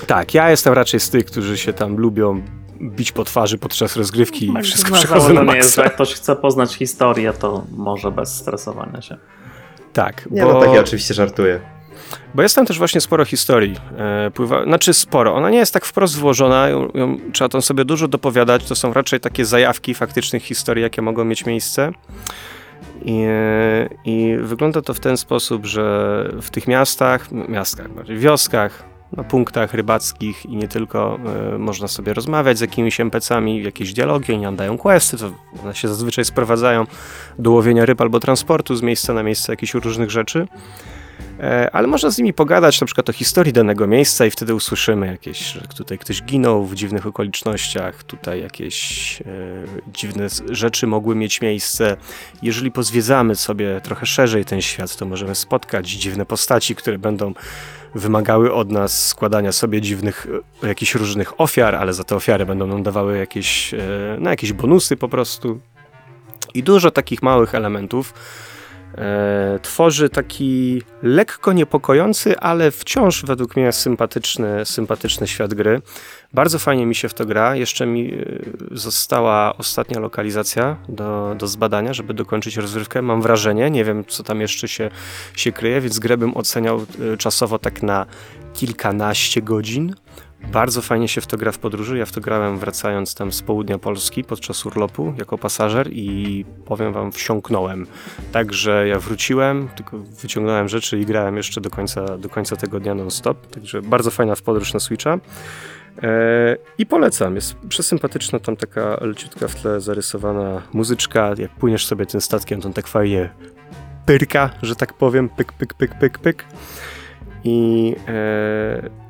Tak, ja jestem raczej z tych, którzy się tam lubią bić po twarzy podczas rozgrywki i Tak, wszystko na przechodzę na założenie jest, że maksa. jak ktoś chce poznać historię, to może bez stresowania się. Tak, Nie, bo... no tak ja oczywiście żartuję. Bo jest tam też właśnie sporo historii. E, pływa, znaczy sporo. Ona nie jest tak wprost włożona, ją, ją, trzeba tam sobie dużo dopowiadać. To są raczej takie zajawki faktycznych historii, jakie mogą mieć miejsce. I, e, I wygląda to w ten sposób, że w tych miastach, miastach, bardziej wioskach, na punktach rybackich i nie tylko e, można sobie rozmawiać z jakimiś NPC-ami, jakieś dialogi, oni nam dają questy, to one się zazwyczaj sprowadzają do łowienia ryb albo transportu z miejsca na miejsce jakichś różnych rzeczy. E, ale można z nimi pogadać na przykład o historii danego miejsca i wtedy usłyszymy jakieś, że tutaj ktoś ginął w dziwnych okolicznościach, tutaj jakieś e, dziwne rzeczy mogły mieć miejsce. Jeżeli pozwiedzamy sobie trochę szerzej ten świat, to możemy spotkać dziwne postaci, które będą wymagały od nas składania sobie dziwnych, e, jakichś różnych ofiar, ale za te ofiary będą nam dawały jakieś, no, jakieś bonusy po prostu. I dużo takich małych elementów e, tworzy taki lekko niepokojący, ale wciąż według mnie sympatyczny, sympatyczny świat gry. Bardzo fajnie mi się w to gra. Jeszcze mi e, została ostatnia lokalizacja do, do zbadania, żeby dokończyć rozrywkę. Mam wrażenie, nie wiem co tam jeszcze się, się kryje, więc grę bym oceniał e, czasowo tak na kilkanaście godzin. Bardzo fajnie się w to gra w podróży. Ja w to grałem wracając tam z południa Polski podczas urlopu jako pasażer i powiem wam, wsiąknąłem. Także ja wróciłem, tylko wyciągnąłem rzeczy i grałem jeszcze do końca, do końca tego dnia non-stop. Także bardzo fajna w podróż na Switcha. E, I polecam, jest przesympatyczna tam taka leciutka w tle zarysowana muzyczka. Jak płyniesz sobie tym statkiem, to on tak fajnie pyrka, że tak powiem, pyk, pyk, pyk, pyk, pyk. I e,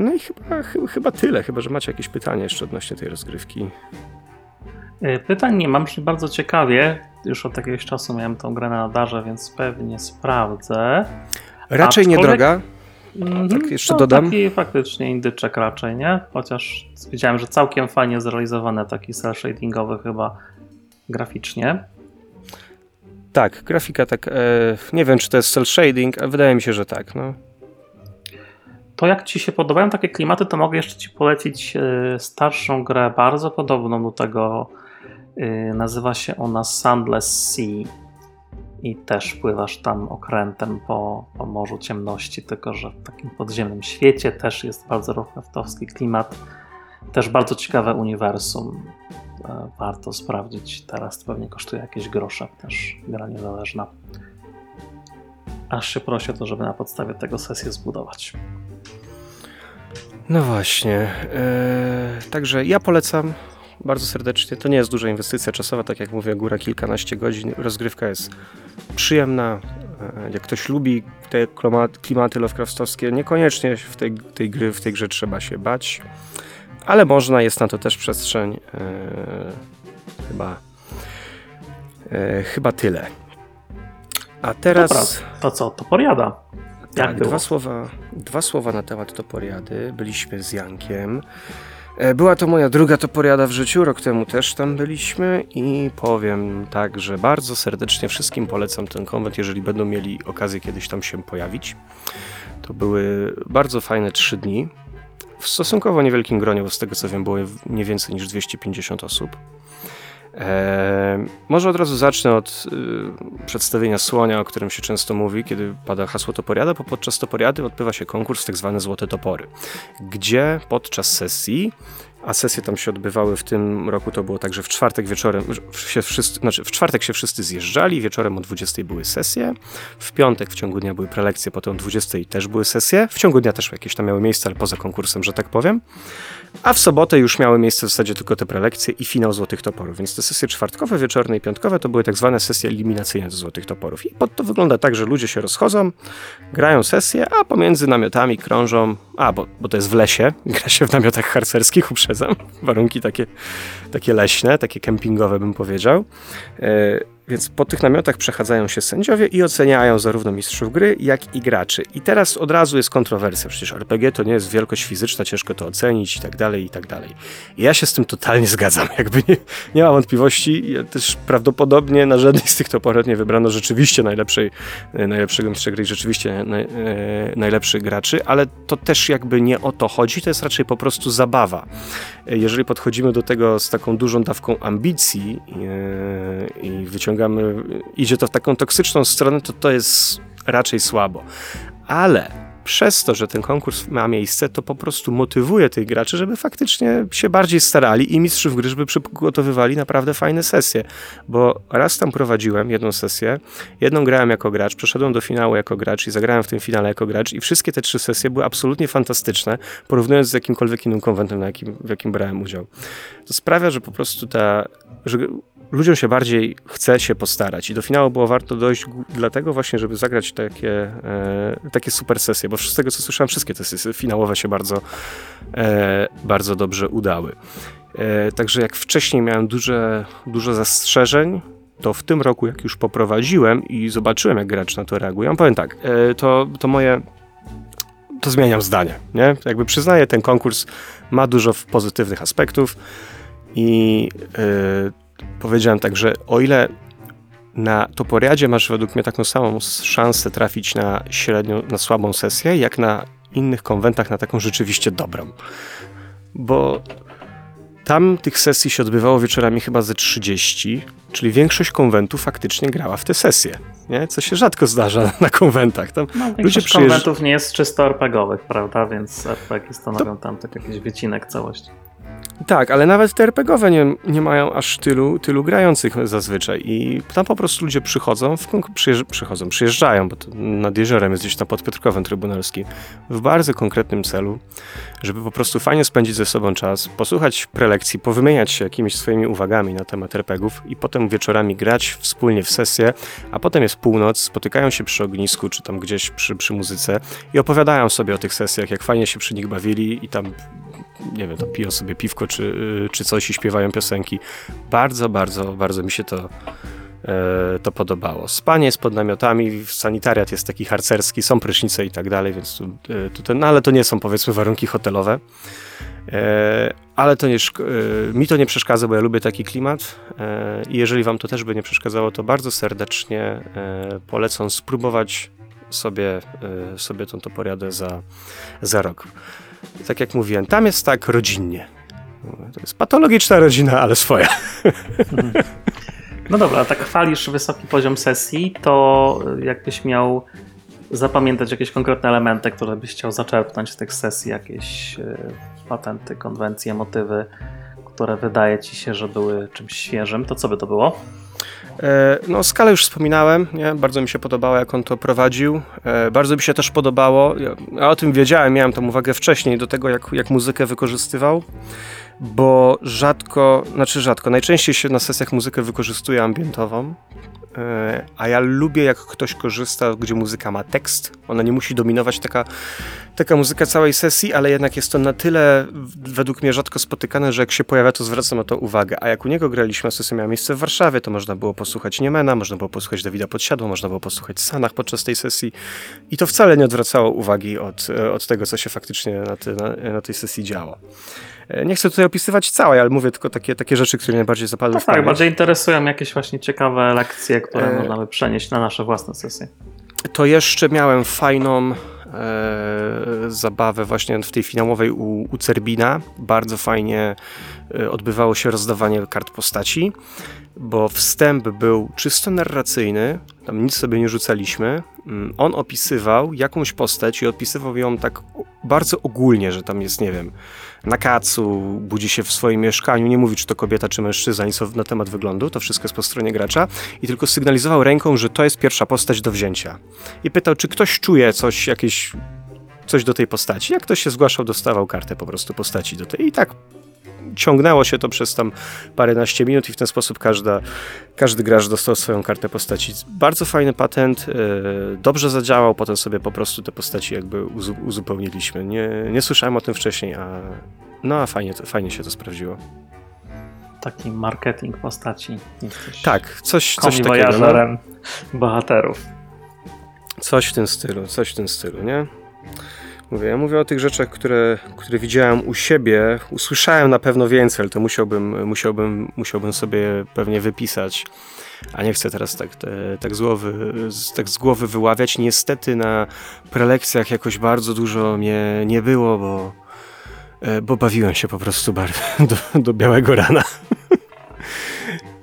no i chyba, chyba, chyba tyle, chyba że macie jakieś pytania jeszcze odnośnie tej rozgrywki. Y, Pytań nie mam, brzmi bardzo ciekawie. Już od jakiegoś czasu miałem tą grę na radarze, więc pewnie sprawdzę. Raczej Aczkolwiek- niedroga. Mhm, Tak, jeszcze no, dodam. Taki faktycznie indyczek raczej, nie? Chociaż widziałem, że całkiem fajnie zrealizowany taki cel shadingowy chyba graficznie. Tak, grafika tak, e, nie wiem czy to jest cel shading, ale wydaje mi się, że tak. No. To jak Ci się podobają takie klimaty, to mogę jeszcze Ci polecić y, starszą grę, bardzo podobną do tego. Y, nazywa się ona Sandless Sea. i też pływasz tam okrętem po, po Morzu Ciemności, tylko że w takim podziemnym świecie też jest bardzo Lovecraftowski klimat. Też bardzo ciekawe uniwersum. E, warto sprawdzić. Teraz pewnie kosztuje jakieś grosze, też gra niezależna. Aż się prosi o to, żeby na podstawie tego sesję zbudować. No właśnie. e, także ja polecam bardzo serdecznie. To nie jest duża inwestycja czasowa, tak jak mówię, góra kilkanaście godzin. Rozgrywka jest przyjemna. E, jak ktoś lubi te klimaty, Lovecraftowskie, niekoniecznie w tej, tej gry, w tej grze trzeba się bać, ale można, jest na to też przestrzeń. E, chyba, e, chyba tyle. A teraz. Dobra, to co, to poriada. Tak, było? dwa słowa, dwa słowa na temat toporiady. Byliśmy z Jankiem. E, Była to moja druga toporiada w życiu, rok temu też tam byliśmy i powiem tak, że bardzo serdecznie wszystkim polecam ten konwent, jeżeli będą mieli okazję kiedyś tam się pojawić. To były bardzo fajne trzy dni. W stosunkowo niewielkim gronie, bo z tego co wiem było nie więcej niż 250 osób. E, może od razu zacznę od y, przedstawienia słonia, o którym się często mówi, kiedy pada hasło toporiada, bo podczas toporiady odbywa się konkurs tak zwane Złote Topory, gdzie podczas sesji, a sesje tam się odbywały w tym roku, to było tak, że w czwartek wieczorem się wszyscy, znaczy w czwartek się wszyscy zjeżdżali, wieczorem o 20 były sesje, w piątek w ciągu dnia były prelekcje, potem o 20 też były sesje, w ciągu dnia też jakieś tam miały miejsce, ale poza konkursem, że tak powiem. A w sobotę już miały miejsce w zasadzie tylko te prelekcje i finał Złotych Toporów. Więc te sesje czwartkowe, wieczorne i piątkowe to były tak zwane sesje eliminacyjne do Złotych Toporów. I pod to wygląda tak, że ludzie się rozchodzą, grają sesje, a pomiędzy namiotami krążą. A, bo, bo to jest w lesie, <laughs> gra się w namiotach harcerskich, uprzedzam. Warunki takie, takie leśne, takie kempingowe bym powiedział. Więc po tych namiotach przechadzają się sędziowie i oceniają zarówno mistrzów gry, jak i graczy. I teraz od razu jest kontrowersja. Przecież RPG to nie jest wielkość fizyczna, ciężko to ocenić i tak dalej, i tak dalej. I ja się z tym totalnie zgadzam. <laughs> Jakby nie, nie wątpliwości. Ja też prawdopodobnie na żadnej z tych toporów nie wybrano rzeczywiście najlepszej, e, najlepszego mistrza gry i rzeczywiście naj, e, najlepszych graczy, ale to też jakby nie o to chodzi. To jest raczej po prostu zabawa. Jeżeli podchodzimy do tego z taką dużą dawką ambicji e, i wyciągamy, idzie to w taką toksyczną stronę, to to jest raczej słabo. Ale przez to, że ten konkurs ma miejsce, to po prostu motywuje tych graczy, żeby faktycznie się bardziej starali i mistrzów gry, żeby przygotowywali naprawdę fajne sesje. Bo raz tam prowadziłem jedną sesję, jedną grałem jako gracz, przeszedłem do finału jako gracz i zagrałem w tym finale jako gracz i wszystkie te trzy sesje były absolutnie fantastyczne, porównując z jakimkolwiek innym konwentem, na jakim, w jakim brałem udział. To sprawia, że po prostu ta, że ludziom się bardziej chce się postarać i do finału było warto dojść dlatego właśnie, żeby zagrać takie, e, takie super sesje, bo z tego co słyszałem, wszystkie te sesje finałowe się bardzo, e, bardzo dobrze udały. E, także jak wcześniej miałem duże, dużo zastrzeżeń, to w tym roku, jak już poprowadziłem i zobaczyłem, jak gracz na to reagują, powiem tak, e, to, to moje to zmieniam zdanie, nie? Jakby przyznaję, ten konkurs ma dużo pozytywnych aspektów i yy, powiedziałem tak, że o ile na Toporiadzie masz według mnie taką samą szansę trafić na średnią, na słabą sesję, jak na innych konwentach na taką rzeczywiście dobrą. Bo tam tych sesji się odbywało wieczorami chyba ze 30, czyli większość konwentów faktycznie grała w te sesje, nie? co się rzadko zdarza <laughs> na konwentach. Tam No, Ludzie przyjeżdż- konwentów nie jest czysto RPGowych, prawda? Więc RPG stanowią tam tak jakiś wycinek całości. Tak, ale nawet te RPGowe nie, nie mają aż tylu, tylu grających zazwyczaj i tam po prostu ludzie przychodzą, w, przyjeżdż, przychodzą, przyjeżdżają, bo to nad jeziorem jest gdzieś tam pod Piotrkowem Trybunalskim, w bardzo konkretnym celu, żeby po prostu fajnie spędzić ze sobą czas, posłuchać prelekcji, powymieniać się jakimiś swoimi uwagami na temat RPGów i potem wieczorami grać wspólnie w sesję, a potem jest północ, spotykają się przy ognisku czy tam gdzieś przy, przy muzyce i opowiadają sobie o tych sesjach, jak fajnie się przy nich bawili i tam nie wiem, to piją sobie piwko czy, czy coś i śpiewają piosenki. Bardzo, bardzo, bardzo mi się to, e, to podobało. Spanie jest pod namiotami, sanitariat jest taki harcerski, są prysznice i tak dalej, więc tu, e, no ale to nie są powiedzmy warunki hotelowe. E, ale to nie, mi to nie przeszkadza, bo ja lubię taki klimat i jeżeli wam to też by nie przeszkadzało, to bardzo serdecznie polecam spróbować sobie, sobie tą toporiadę za, za rok. Tak jak mówiłem, tam jest tak rodzinnie. To jest patologiczna rodzina, ale swoja. No dobra, tak chwalisz wysoki poziom sesji, to jakbyś miał zapamiętać jakieś konkretne elementy, które byś chciał zaczerpnąć z tych sesji, jakieś e, patenty, konwencje, motywy, które wydaje ci się, że były czymś świeżym, to co by to było? E, No, skalę już wspominałem, nie? bardzo mi się podobało, jak on to prowadził. E, Bardzo mi się też podobało, ja, o tym wiedziałem, miałem tą uwagę wcześniej, do tego, jak, jak muzykę wykorzystywał, bo rzadko, znaczy rzadko, najczęściej się na sesjach muzykę wykorzystuje ambientową, a ja lubię, jak ktoś korzysta, gdzie muzyka ma tekst. Ona nie musi dominować taka, taka muzyka całej sesji, ale jednak jest to na tyle według mnie rzadko spotykane, że jak się pojawia, to zwracam na to uwagę. A jak u niego graliśmy, sesja miała miejsce w Warszawie, to można było posłuchać Niemena, można było posłuchać Dawida Podsiadła, można było posłuchać Sanach podczas tej sesji i to wcale nie odwracało uwagi od, e, od tego, co się faktycznie na, ty, na, na tej sesji działo. E, Nie chcę tutaj opisywać całej, ale mówię tylko takie, takie rzeczy, które mnie najbardziej zapadły No w tak, pamięć. bardziej interesują jakieś właśnie ciekawe lekcje, które E, można by przenieść na nasze własne sesje. to jeszcze miałem fajną e, zabawę właśnie w tej finałowej u, u Cerbina. Bardzo fajnie e, odbywało się rozdawanie kart postaci, bo wstęp był czysto narracyjny, tam nic sobie nie rzucaliśmy. Mm, On opisywał jakąś postać i opisywał ją tak bardzo ogólnie, że tam jest, nie wiem, na kacu, budzi się w swoim mieszkaniu, nie mówi, czy to kobieta, czy mężczyzna, nic na temat wyglądu, to wszystko jest po stronie gracza i tylko sygnalizował ręką, że to jest pierwsza postać do wzięcia. I pytał, czy ktoś czuje coś, jakieś, coś do tej postaci. Jak ktoś się zgłaszał, dostawał kartę po prostu postaci do tej. I tak ciągnęło się to przez tam paręnaście minut i w ten sposób każda, każdy gracz dostał swoją kartę postaci. Bardzo fajny patent, yy, dobrze zadziałał, potem sobie po prostu te postaci jakby uzu uzupełniliśmy. Nie, nie słyszałem o tym wcześniej, a no a fajnie, fajnie się to sprawdziło. Taki marketing postaci. Jesteś Tak, coś, coś takiego. No. bohaterów. Coś w tym stylu, coś w tym stylu, nie? Mówię, ja mówię o tych rzeczach, które, które widziałem u siebie. Usłyszałem na pewno więcej, ale to musiałbym, musiałbym, musiałbym sobie pewnie wypisać. A nie chcę teraz tak, te, tak, z głowy, tak z głowy wyławiać. Niestety na prelekcjach jakoś bardzo dużo mnie nie było, bo, e, bo bawiłem się po prostu <laughs> do, do białego rana.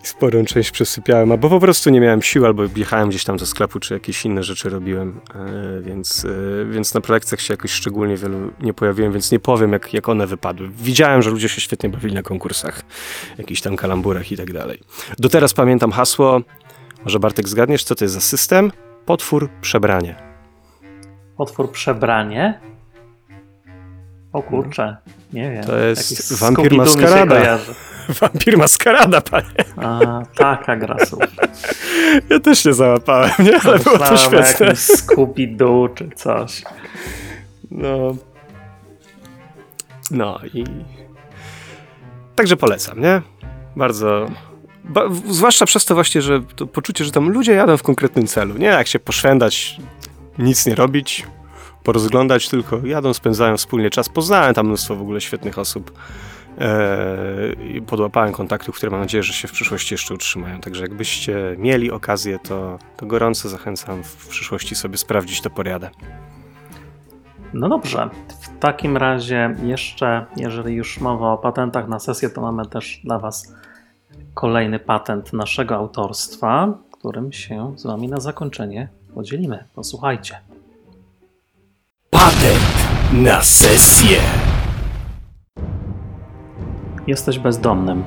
Sporą część przesypiałem, albo po prostu nie miałem sił, albo jechałem gdzieś tam do sklepu, czy jakieś inne rzeczy robiłem, e, więc, e, więc na prelekcjach się jakoś szczególnie wielu nie pojawiłem, więc nie powiem, jak, jak one wypadły. Widziałem, że ludzie się świetnie bawili na konkursach, jakichś tam kalamburach i tak dalej. Do teraz pamiętam hasło, może Bartek zgadniesz, co to jest za system? Potwór, przebranie. Potwór przebranie? O kurczę, nie wiem. To jest wampir maskarada. Wampir maskarada, panie. A, taka gra. Ja też się załapałem, nie? Ale było to świetne. Scooby-Doo czy coś. No. No i. Także polecam, nie? Bardzo. Ba, zwłaszcza przez to właśnie, że to poczucie, że tam ludzie jadą w konkretnym celu. Nie jak się poszwendać, nic nie robić, porozglądać, tylko jadą, spędzają wspólnie czas. Poznałem tam mnóstwo w ogóle świetnych osób. Eee, i podłapałem kontaktów, które mam nadzieję, że się w przyszłości jeszcze utrzymają. Także jakbyście mieli okazję, to, to gorąco zachęcam w przyszłości sobie sprawdzić to poriadę. No dobrze. W takim razie jeszcze, jeżeli już mowa o patentach na sesję, to mamy też dla Was kolejny patent naszego autorstwa, którym się z Wami na zakończenie podzielimy. Posłuchajcie. Patent na sesję. Jesteś bezdomnym.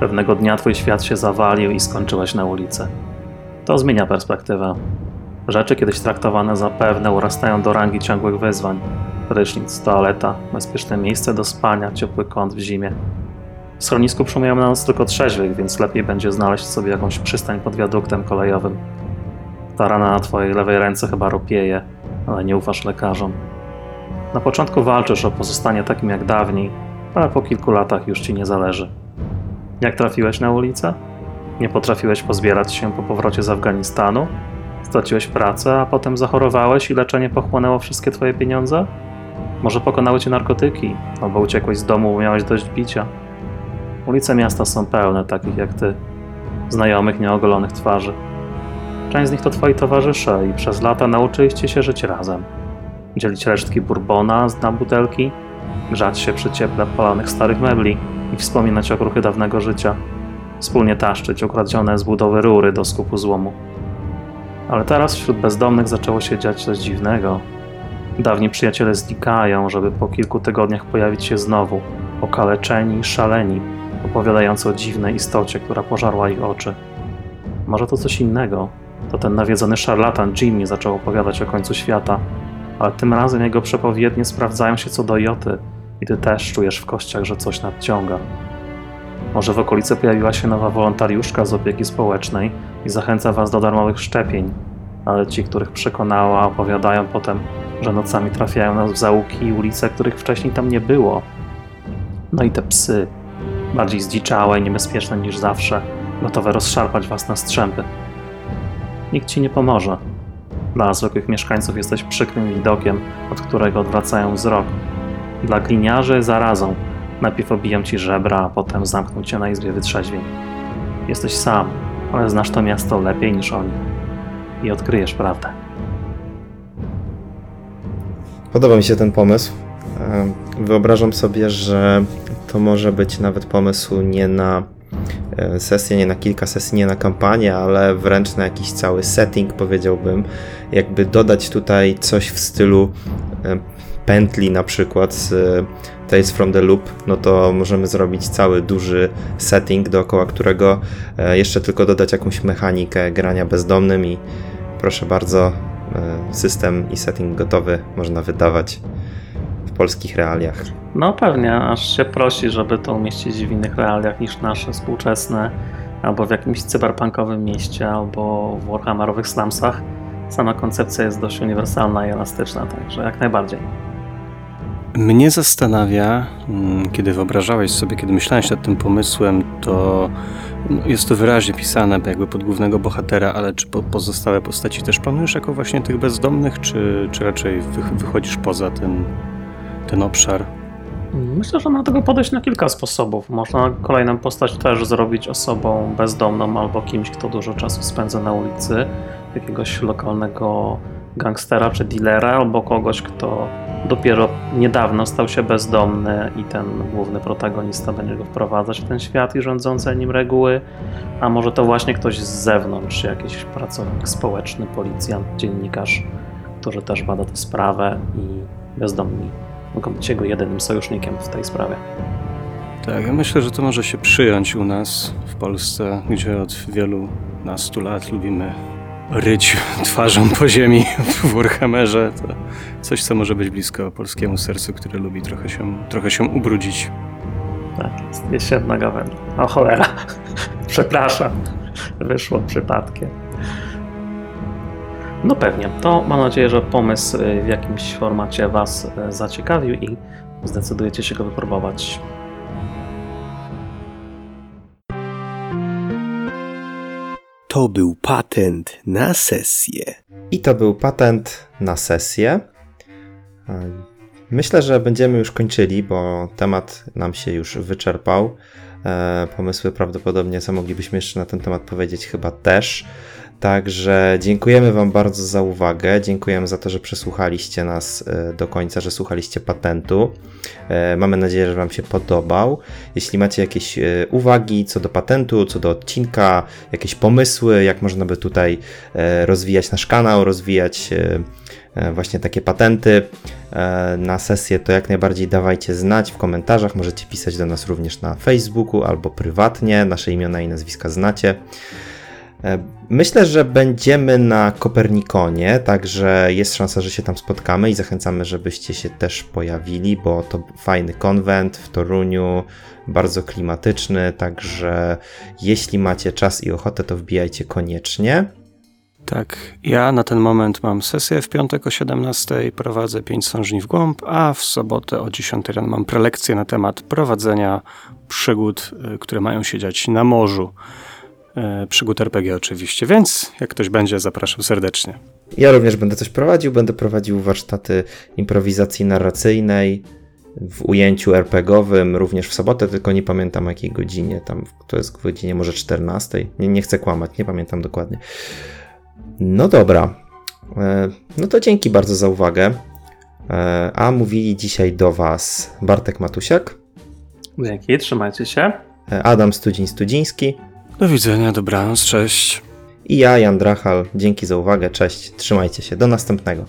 Pewnego dnia twój świat się zawalił i skończyłeś na ulicy. To zmienia perspektywę. Rzeczy kiedyś traktowane za pewne urastają do rangi ciągłych wyzwań. Prysznic, toaleta, bezpieczne miejsce do spania, ciepły kąt w zimie. W schronisku przyjmują na nas tylko trzeźwych, więc lepiej będzie znaleźć sobie jakąś przystań pod wiaduktem kolejowym. Ta rana na twojej lewej ręce chyba ropieje, ale nie ufasz lekarzom. Na początku walczysz o pozostanie takim jak dawniej, ale po kilku latach już ci nie zależy. Jak trafiłeś na ulicę? Nie potrafiłeś pozbierać się po powrocie z Afganistanu? Straciłeś pracę, a potem zachorowałeś i leczenie pochłonęło wszystkie twoje pieniądze? Może pokonały cię narkotyki, albo uciekłeś z domu, bo miałeś dość bicia? Ulice miasta są pełne takich jak ty, znajomych, nieogolonych twarzy. Część z nich to twoi towarzysze i przez lata nauczyliście się żyć razem. Dzielić resztki bourbona na butelki, grzać się przy cieple palanych starych mebli i wspominać okruchy dawnego życia. wspólnie taszczyć ukradzione z budowy rury do skupu złomu. Ale teraz wśród bezdomnych zaczęło się dziać coś dziwnego. Dawni przyjaciele znikają, żeby po kilku tygodniach pojawić się znowu, okaleczeni szaleni, opowiadający o dziwnej istocie, która pożarła ich oczy. Może to coś innego. To ten nawiedzony szarlatan Jimmy zaczął opowiadać o końcu świata, ale tym razem jego przepowiednie sprawdzają się co do joty i ty też czujesz w kościach, że coś nadciąga. Może w okolicy pojawiła się nowa wolontariuszka z opieki społecznej i zachęca was do darmowych szczepień, ale ci, których przekonała, opowiadają potem, że nocami trafiają nas w zaułki i ulice, których wcześniej tam nie było. No i te psy, bardziej zdziczałe i niebezpieczne niż zawsze, gotowe rozszarpać was na strzępy. Nikt ci nie pomoże. Dla zwykłych mieszkańców jesteś przykrym widokiem, od którego odwracają wzrok. Dla gliniarzy zarazą. Najpierw obiją ci żebra, a potem zamkną cię na izbie wytrzeźwień. Jesteś sam, ale znasz to miasto lepiej niż oni. I odkryjesz prawdę. Podoba mi się ten pomysł. E, Wyobrażam sobie, że to może być nawet pomysł nie na sesję, nie na kilka sesji, nie na kampanię, ale wręcz na jakiś cały setting, powiedziałbym. Jakby dodać tutaj coś w stylu e, pętli, na przykład z e, Tales from the Loop, no to możemy zrobić cały duży setting, dookoła którego e, jeszcze tylko dodać jakąś mechanikę grania bezdomnym i proszę bardzo, e, system i setting gotowy można wydawać polskich realiach. No pewnie, aż się prosi, żeby to umieścić w innych realiach niż nasze współczesne, albo w jakimś cyberpunkowym mieście, albo w Warhammerowych slumsach. Sama koncepcja jest dość uniwersalna i elastyczna, także jak najbardziej. Mnie zastanawia, mm, kiedy wyobrażałeś sobie, kiedy myślałeś nad tym pomysłem, to no, jest to wyraźnie pisane jakby pod głównego bohatera, ale czy po, pozostałe postaci też planujesz jako właśnie tych bezdomnych, czy, czy raczej wy, wychodzisz poza ten, ten obszar? Myślę, że można tego podejść na kilka sposobów. Można kolejną postać też zrobić osobą bezdomną albo kimś, kto dużo czasu spędza na ulicy, jakiegoś lokalnego gangstera czy dealera, albo kogoś, kto dopiero niedawno stał się bezdomny i ten główny protagonista będzie go wprowadzać w ten świat i rządzące nim reguły, a może to właśnie ktoś z zewnątrz, jakiś pracownik społeczny, policjant, dziennikarz, który też bada tę sprawę i bezdomni mogą być jego jedynym sojusznikiem w tej sprawie. Tak, ja myślę, że to może się przyjąć u nas w Polsce, gdzie od wielu nastu lat lubimy ryć twarzą po ziemi w Warhammerze. To coś, co może być blisko polskiemu sercu, które lubi trochę się, trochę się ubrudzić. Tak, jest jesienna gawęda. O cholera, <laughs> przepraszam, wyszło przypadkiem. No pewnie, to mam nadzieję, że pomysł y, w jakimś formacie Was y, zaciekawił i zdecydujecie się go wypróbować. To był patent na sesję. I to był patent na sesję. E, Myślę, że będziemy już kończyli, bo temat nam się już wyczerpał. E, Pomysły prawdopodobnie, co moglibyśmy jeszcze na ten temat powiedzieć, chyba też. Także dziękujemy Wam bardzo za uwagę. Dziękujemy za to, że przesłuchaliście nas e, do końca, że słuchaliście patentu. E, Mamy nadzieję, że Wam się podobał. Jeśli macie jakieś e, uwagi co do patentu, co do odcinka, jakieś pomysły, jak można by tutaj rozwijać nasz kanał, rozwijać właśnie takie patenty na sesję, to jak najbardziej dawajcie znać w komentarzach. Możecie pisać do nas również na Facebooku albo prywatnie. Nasze imiona i nazwiska znacie. Myślę, że będziemy na Kopernikonie, także jest szansa, że się tam spotkamy i zachęcamy, żebyście się też pojawili, bo to fajny konwent w Toruniu, bardzo klimatyczny, także jeśli macie czas i ochotę, to wbijajcie koniecznie. Tak, ja na ten moment mam sesję w piątek o 17, prowadzę 5 sążni w głąb, a w sobotę o 10 rano mam prelekcję na temat prowadzenia przygód, y, które mają się dziać na morzu. E, Przygód RPG oczywiście, więc jak ktoś będzie, zapraszam serdecznie. Ja również będę coś prowadził, będę prowadził warsztaty improwizacji narracyjnej w ujęciu RPGowym, również w sobotę, tylko nie pamiętam jakiej godzinie, tam to jest godzinie może 14, nie, nie chcę kłamać, nie pamiętam dokładnie. No dobra, E, no to dzięki bardzo za uwagę, E, a mówili dzisiaj do Was Bartek Matusiak Dzięki, trzymajcie się. Adam Studziń-Studziński Do widzenia, dobranoc, cześć. i ja, Jan Drachal. Dzięki za uwagę, cześć, trzymajcie się, do następnego.